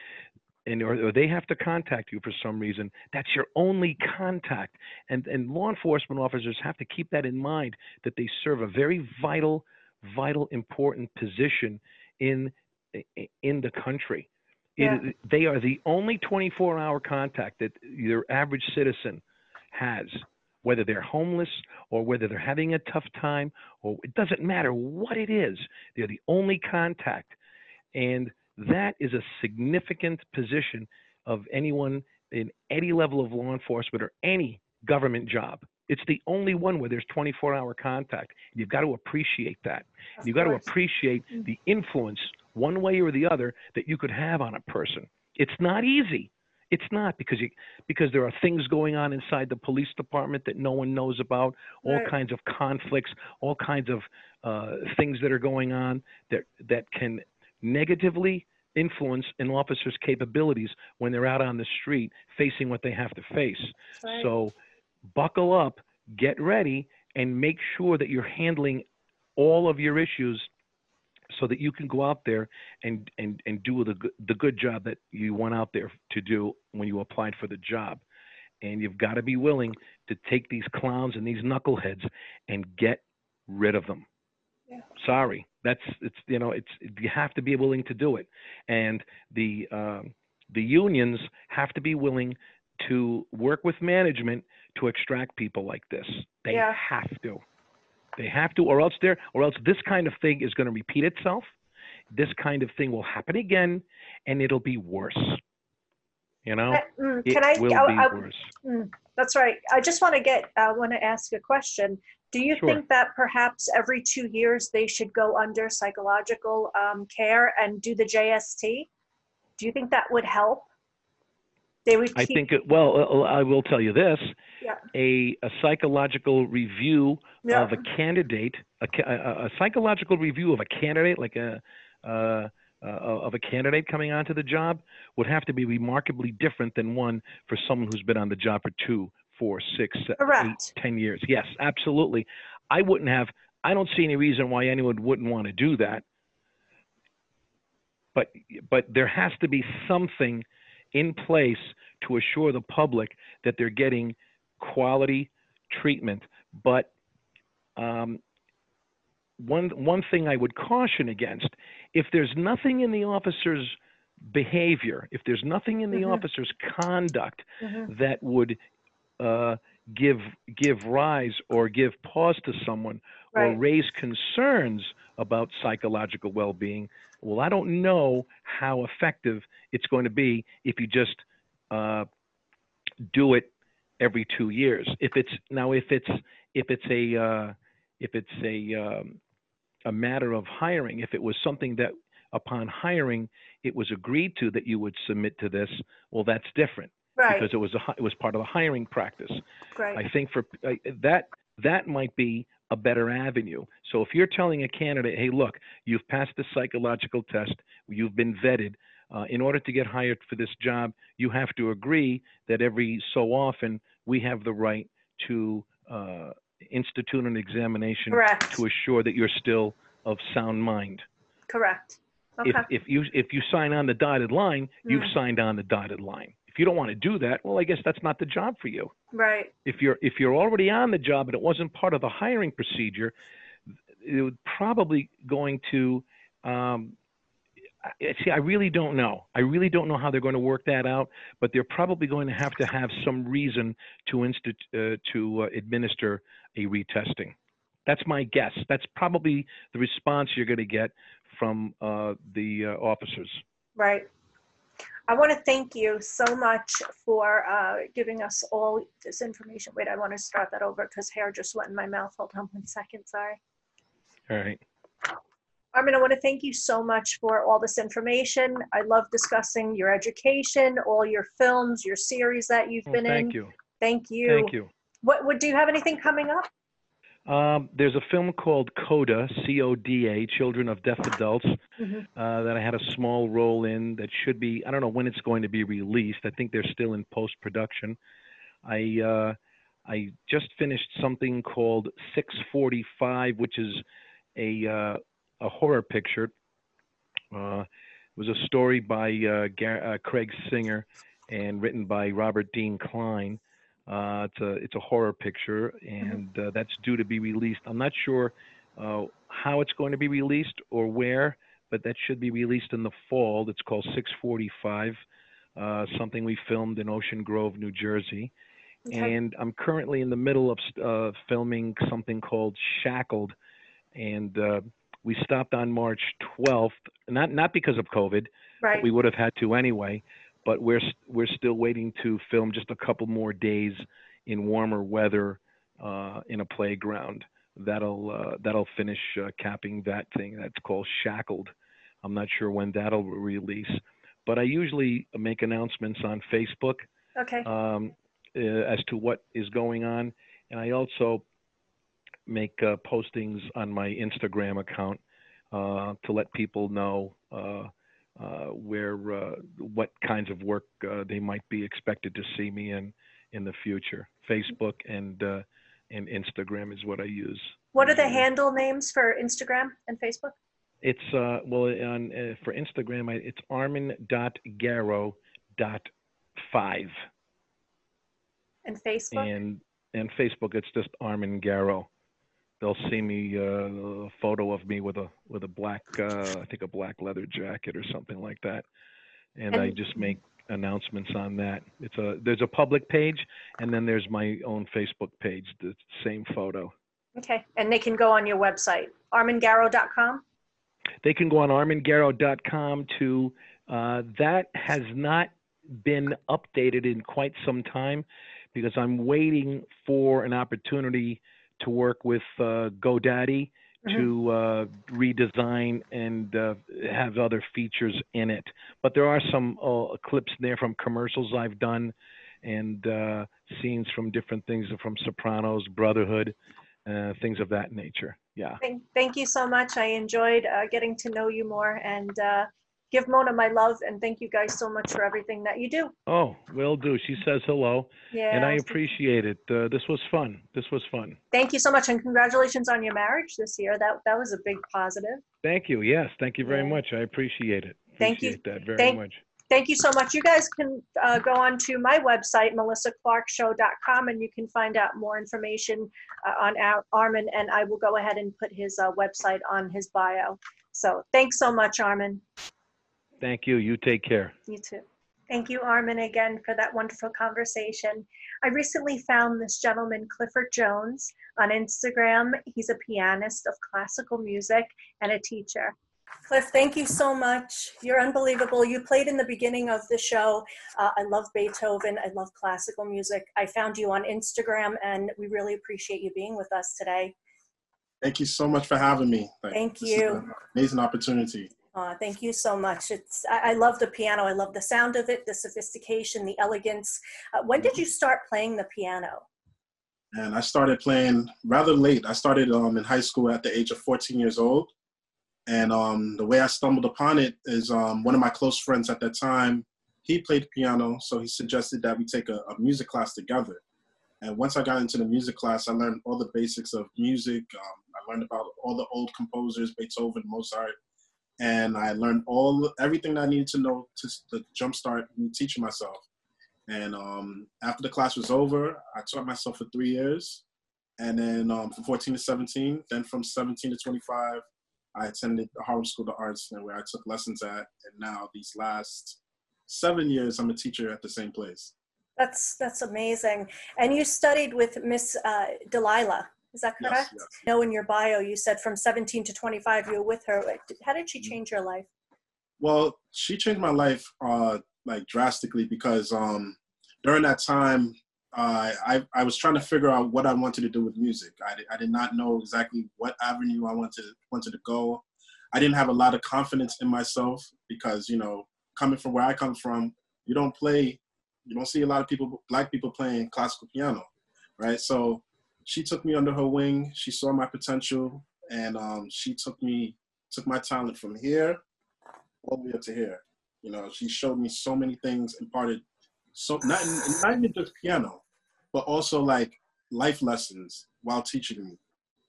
and or, or they have to contact you for some reason. That's your only contact, and and law enforcement officers have to keep that in mind that they serve a very vital, vital, important position in in the country. It- Yeah. they are the only 24-hour contact that your average citizen has, whether they're homeless or whether they're having a tough time, or it doesn't matter what it is. They're the only contact, and that is a significant position of anyone in any level of law enforcement or any government job. It's the only one where there's 24-hour contact. You've got to appreciate that. Of You've got to appreciate Mm. the influence, one way or the other, that you could have on a person. It's not easy. It's not because you because there are things going on inside the police department that no one knows about, all Right. kinds of conflicts, all kinds of uh, things that are going on that that can negatively influence an officer's capabilities when they're out on the street facing what they have to face. Right. So buckle up, get ready, and make sure that you're handling all of your issues so that you can go out there and, and, and do the, good- the good job that you went out there to do when you applied for the job. And you've got to be willing to take these clowns and these knuckleheads and get rid of them. Yeah. Sorry, that's it's you know it's you have to be willing to do it, and the um, the unions have to be willing to work with management to extract people like this. They Yeah. have to. They have to, or else there, or else this kind of thing is going to repeat itself. This kind of thing will happen again, and it'll be worse. You know, mm, it Can I, will I- be worse. That's right. I just want to get, I want to ask a question. Do you Sure. think that perhaps every two years they should go under psychological um, care and do the JST? Do you think that would help? They would I keep, think, it, well, uh, I will tell you this: Yeah. a, a psychological review Yeah. of a candidate, a, a, a psychological review of a candidate, like a uh, uh, of a candidate coming onto the job, would have to be remarkably different than one for someone who's been on the job for two, four, six, se- eight, Correct. ten years. Yes, absolutely. I wouldn't have. I don't see any reason why anyone wouldn't want to do that. But but there has to be something in place to assure the public that they're getting quality treatment. But um, one one thing I would caution against, if there's nothing in the officer's behavior, if there's nothing in the Mhm. officer's conduct Mhm. that would uh, give give rise or give pause to someone or raise concerns about psychological well-being. Well, I don't know how effective it's going to be if you just uh, do it every two years. If it's now, if it's if it's a uh, if it's a um, a matter of hiring, if it was something that upon hiring it was agreed to that you would submit to this, well, that's different Right, because it was a it was part of the hiring practice. right. I think for uh, that that might be a better avenue. So if you're telling a candidate, hey, look, you've passed the psychological test, you've been vetted. Uh, in order to get hired for this job, you have to agree that every so often we have the right to uh, institute an examination Correct, to assure that you're still of sound mind. correct. If, Okay, if you if you sign on the dotted line, you've Mm. signed on the dotted line. You don't want to do that, well, I guess that's not the job for you right, if you're if you're already on the job and it wasn't part of the hiring procedure, it would probably going to. Um, see, I really don't know. I really don't know how they're going to work that out, but they're probably going to have to have some reason to instit- uh, to uh, administer a retesting. That's my guess. That's probably the response you're going to get from uh, the uh, officers. right. I want to thank you so much for uh, giving us all this information. Wait, I want to start that over because hair just went in my mouth. Hold on one second. Sorry. All right. Armen, I want to thank you so much for all this information. I love discussing your education, all your films, your series that you've Well, been thank in. you. Thank you. Thank you. What, what do you have anything coming up? Um, there's a film called Coda, C-O-D-A, Children of Deaf Adults, Mhm. uh, that I had a small role in. That should be. I don't know when it's going to be released. I think they're still in post production. I uh, I just finished something called 645, which is a uh, a horror picture. Uh, it was a story by uh, Gar- uh, Craig Singer and written by Robert Dean Klein. Uh, it's a it's a horror picture, and uh, that's due to be released. I'm not sure uh, how it's going to be released or where, but that should be released in the fall. It's called 645, uh, something we filmed in Ocean Grove, New Jersey. Okay. And I'm currently in the middle of uh, filming something called Shackled, and uh, we stopped on March 12th. Not not because of COVID, Right. we would have had to anyway. But we're we're still waiting to film just a couple more days in warmer weather uh, in a playground. That'll uh, that'll finish uh, capping that thing. That's called Shackled. I'm not sure when that'll release, but I usually make announcements on Facebook Okay. um, uh, as to what is going on, and I also make uh, postings on my Instagram account uh, to let people know where uh, what kinds of work uh, they might be expected to see me in in the future. Facebook and uh, and Instagram is what I use. What are the handle names for Instagram and Facebook? It's uh, well on uh, for Instagram. I, it's five. And Facebook? and and Facebook it's just Armen Garo. They'll see me uh, a photo of me with a with a black uh, I think a black leather jacket or something like that, and, I just make announcements on that. It's a there's a public page and then there's my own Facebook page, the same photo. Okay. And they can go on your website, armengaro.com? They can go on armengaro.com to uh, that has not been updated in quite some time because I'm waiting for an opportunity to work with uh, GoDaddy to uh, redesign and uh, have other features in it. But there are some uh, clips there from commercials I've done and uh, scenes from different things from Sopranos, Brotherhood, uh, things of that nature. Yeah. Thank, thank you so much. I enjoyed uh, getting to know you more and uh, give Mona my love and thank you guys so much for everything that you do. Oh, will do. She says hello, Yeah. and I appreciate it. Uh, this was fun. This was fun. Thank you so much and congratulations on your marriage this year. That that was a big positive. Thank you. Yes, thank you very much. I appreciate it. Thank you. Appreciate that very Thank- much. Thank you so much. You guys can uh, go on to my website, melissaclarkshow.com, and you can find out more information uh, on Ar- Armen. And I will go ahead and put his uh, website on his bio. So thanks so much, Armen. Thank you. You take care. You too. Thank you, Armen, again for that wonderful conversation. I recently found this gentleman, Clifford Jones, on Instagram. He's a pianist of classical music and a teacher. Cliff, thank you so much. You're unbelievable. You played in the beginning of the show. Uh, I love Beethoven. I love classical music. I found you on Instagram, and we really appreciate you being with us today. Thank you so much for having me. Like, Thank this is you. an amazing opportunity. Uh, thank you so much. It's I, I love the piano. I love the sound of it, the sophistication, the elegance. Uh, when did you start playing the piano? And I started playing rather late. I started um, in high school at the age of 14 years old. And um, the way I stumbled upon it is um, one of my close friends at that time, he played piano. So he suggested that we take a, a music class together. And once I got into the music class, I learned all the basics of music. Um, I learned about all the old composers, Beethoven, Mozart. And I learned all everything that I needed to know to, to jumpstart teaching myself. And um, after the class was over, I taught myself for three years. And then um, from 14 to 17, then from 17 to 25, I attended the Harlem School of Arts where I took lessons at. And now these last seven years, I'm a teacher at the same place. That's that's amazing. And you studied with Miss uh, Delilah. Is that Yes, correct? yes. No, in your bio, you said from 17 to 25, you were with her. How did she change your life? Well, she changed my life uh, like drastically because um, during that time, uh, I I was trying to figure out what I wanted to do with music. I, I did not know exactly what avenue I wanted wanted to go. I didn't have a lot of confidence in myself because you know coming from where I come from, you don't play, you don't see a lot of people, black people playing classical piano, right? So she took me under her wing. She saw my potential, and um, she took me took my talent from here all the way up to here. You know, she showed me so many things, imparted so not not even just piano, but also like life lessons while teaching me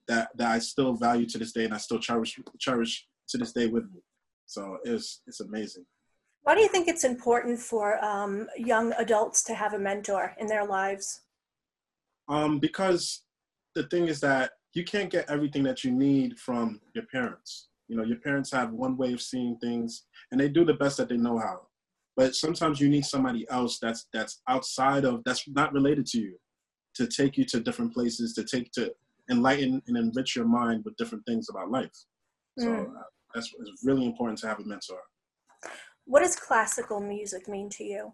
that that I still value to this day, and I still cherish cherish to this day with me. So it's it's amazing. Why do you think it's important for um, young adults to have a mentor in their lives? Um, because the thing is that you can't get everything that you need from your parents. You know, your parents have one way of seeing things, and they do the best that they know how. But sometimes you need somebody else that's that's outside of that's not related to you, to take you to different places, to take to enlighten and enrich your mind with different things about life. So mm. uh, that's it's really important to have a mentor. What does classical music mean to you?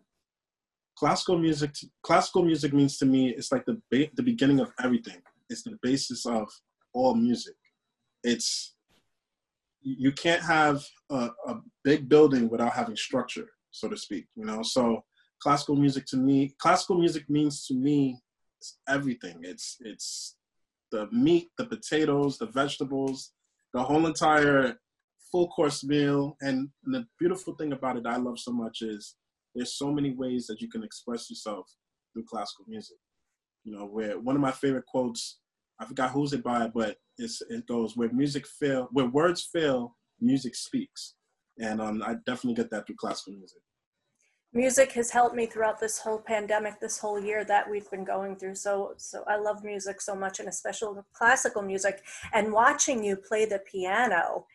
Classical music, classical music means to me, it's like the the beginning of everything. It's the basis of all music. It's you can't have a, a big building without having structure, so to speak. You know, so classical music to me, classical music means to me, it's everything. It's it's the meat, the potatoes, the vegetables, the whole entire full course meal. And, and the beautiful thing about it I love so much is there's so many ways that you can express yourself through classical music. You know, where one of my favorite quotes, I forgot who's it by, but it goes, where music fail, where words fail, music speaks. And um, I definitely get that through classical music. Music has helped me throughout this whole pandemic, this whole year that we've been going through. So, so I love music so much, and especially classical music. And watching you play the piano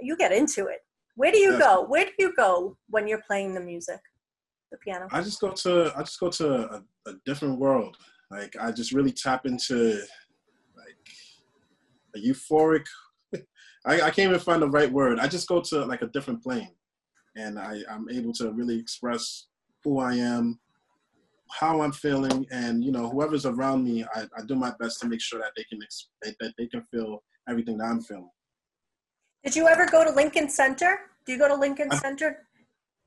you get into it. Where do you yes. go? Where do you go when you're playing the music, the piano? I just go to I just go to a, a different world. Like I just really tap into like a euphoric. (laughs) I, I can't even find the right word. I just go to like a different plane, and I I'm able to really express who I am, how I'm feeling, and you know whoever's around me, I, I do my best to make sure that they can that they can feel everything that I'm feeling. Did you ever go to Lincoln Center? Do you go to Lincoln I've, Center?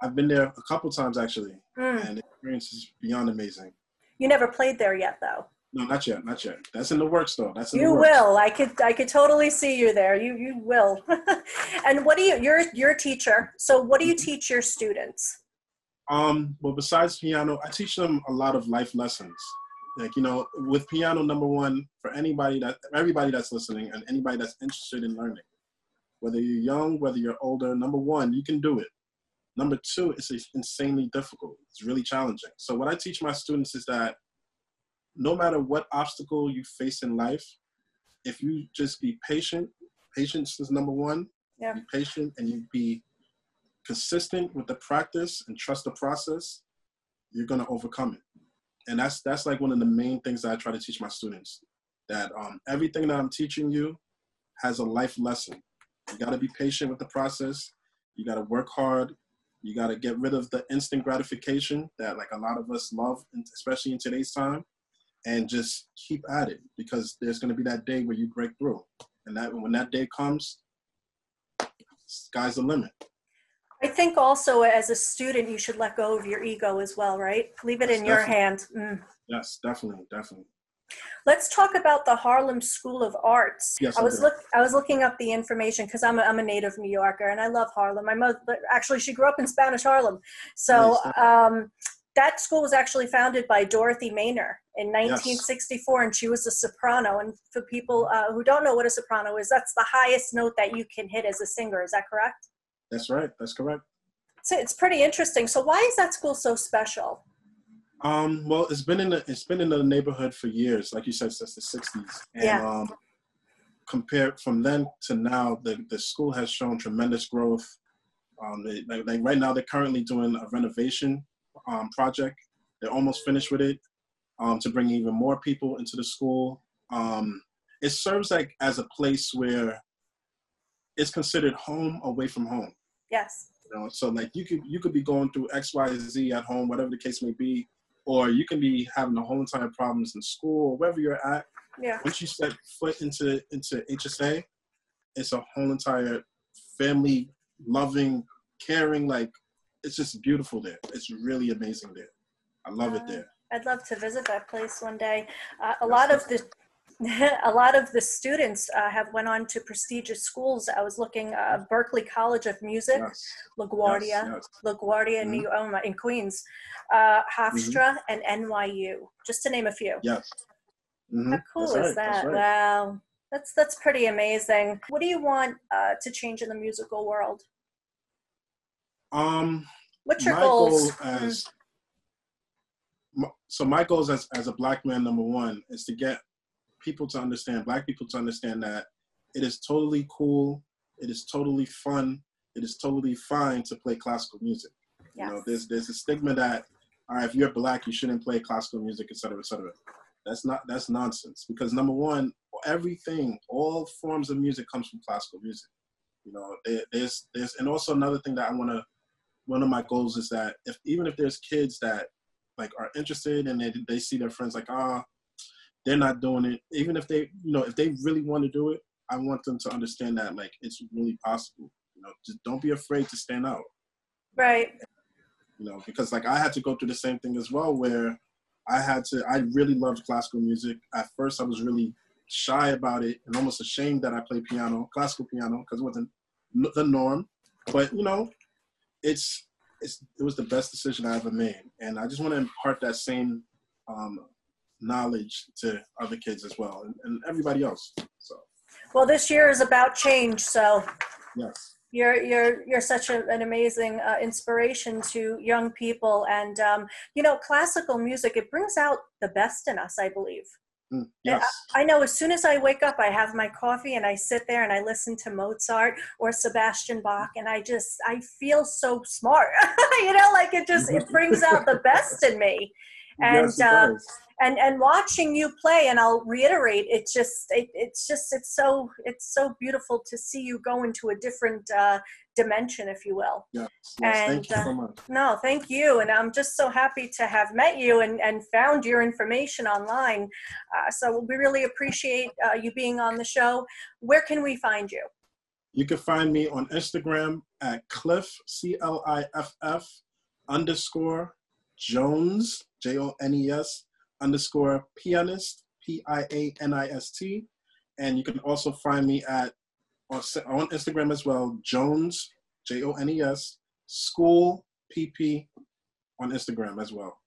I've been there a couple times actually, mm. and the experience is beyond amazing. You never played there yet, though. No, not yet, not yet. That's in the works, though. That's you will. I could, I could totally see you there. You, you will. (laughs) and what do you? You're, you're a teacher. So, what do you mm-hmm. teach your students? Um. Well, besides piano, I teach them a lot of life lessons. Like you know, with piano, number one, for anybody that, everybody that's listening, and anybody that's interested in learning, whether you're young, whether you're older, number one, you can do it. Number two, it's insanely difficult. It's really challenging. So, what I teach my students is that no matter what obstacle you face in life, if you just be patient, patience is number one. Yeah. Be patient and you be consistent with the practice and trust the process, you're gonna overcome it. And that's that's like one of the main things that I try to teach my students. That um, everything that I'm teaching you has a life lesson. You got to be patient with the process. You got to work hard. You got to get rid of the instant gratification that like a lot of us love, especially in today's time, and just keep at it because there's going to be that day where you break through, and that when that day comes, sky's the limit. I think also as a student, you should let go of your ego as well, right? Leave it yes, in your hand. Mm. Yes, definitely, definitely. Let's talk about the Harlem School of Arts. Yes, I was look I was looking up the information because I'm a, I'm a native New Yorker and I love Harlem. My mother actually she grew up in Spanish Harlem, so um, that school was actually founded by Dorothy Maynor in 1964, yes. and she was a soprano. And for people uh, who don't know what a soprano is, that's the highest note that you can hit as a singer. Is that correct? That's right. That's correct. So it's pretty interesting. So why is that school so special? Um, well, it's been in the it's been in the neighborhood for years, like you said, since the '60s. And yeah. um, compared from then to now, the the school has shown tremendous growth. Um, they, like right now, they're currently doing a renovation um, project. They're almost finished with it um, to bring even more people into the school. Um, it serves like as a place where it's considered home away from home. Yes. You know, so like you could you could be going through X, Y, Z at home, whatever the case may be, or you can be having a whole entire problems in school, wherever you're at. Yeah. Once you step foot into into HSA, it's a whole entire family loving, caring, like it's just beautiful there. It's really amazing there. I love it there. I'd love to visit that place one day. Uh, a lot of the (laughs) a lot of the students uh, have went on to prestigious schools. I was looking uh, Berklee College of Music, Yes. LaGuardia, Yes, yes. LaGuardia in Mhm. New oh my, in Queens, uh, Hofstra, and NYU, just to name a few. Yes. Mhm. How cool is right, that's that? right. Wow, that's that's pretty amazing. What do you want uh, to change in the musical world? Um, What's your goals? goal as my- so my goals as, as a black man number one is to get people to understand black people to understand that it is totally cool it is totally fun it is totally fine to play classical music. You know there's there's a stigma that all right if you're black you shouldn't play classical music et cetera et cetera. That's not that's nonsense because number one everything all forms of music comes from classical music. You know there, there's there's and also another thing that i want to one of my goals is that if even if there's kids that like are interested and they, they see their friends like ah they're not doing it. Even if they you know if they really want to do it i want them to understand that like it's really possible. You know just don't be afraid to stand out. Right. you know because like i had to go through the same thing as well where i had to i really loved classical music. At first i was really shy about it and almost ashamed that i play piano classical piano because it wasn't the norm. But you know it's it's it was the best decision i ever made. And i just want to impart that same um, knowledge to other kids as well and, and everybody else so Well, this year is about change, so yes you're you're you're such a, an amazing uh, inspiration to young people, and um, you know, classical music it brings out the best in us. I believe. Mm, yes I know as soon as I wake up, I have my coffee and I sit there and I listen to Mozart or Sebastian Bach, and I just I feel so smart. (laughs) you know, like it just it (laughs) brings out the best in me. And yes, uh. And and watching you play, and I'll reiterate, it's just it, it's just it's so it's so beautiful to see you go into a different uh, dimension, if you will. yes, yes. thank and, you uh, so much No, thank you. And I'm just so happy to have met you and, and found your information online. Uh, so we really appreciate uh, you being on the show. Where can we find you? You can find me on Instagram at Cliff C L I F F underscore Jones J O N E S underscore pianist P I A N I S T, and you can also find me at on, on Instagram as well Jones J O N E S School P P on Instagram as well.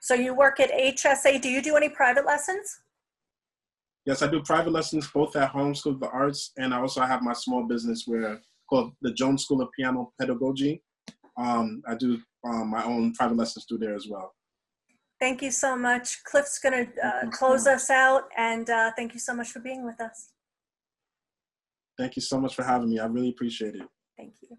So you work at HSA. Do you do any private lessons? Yes, I do private lessons both at Home School of the Arts, and I also have my small business where called the Jones School of Piano Pedagogy. Um, I do um, my own private lessons through there as well. Thank you so much. Cliff's going to uh, Thank you so close us out. And uh, thank you so much for being with us. Thank you so much for having me. I really appreciate it. Thank you.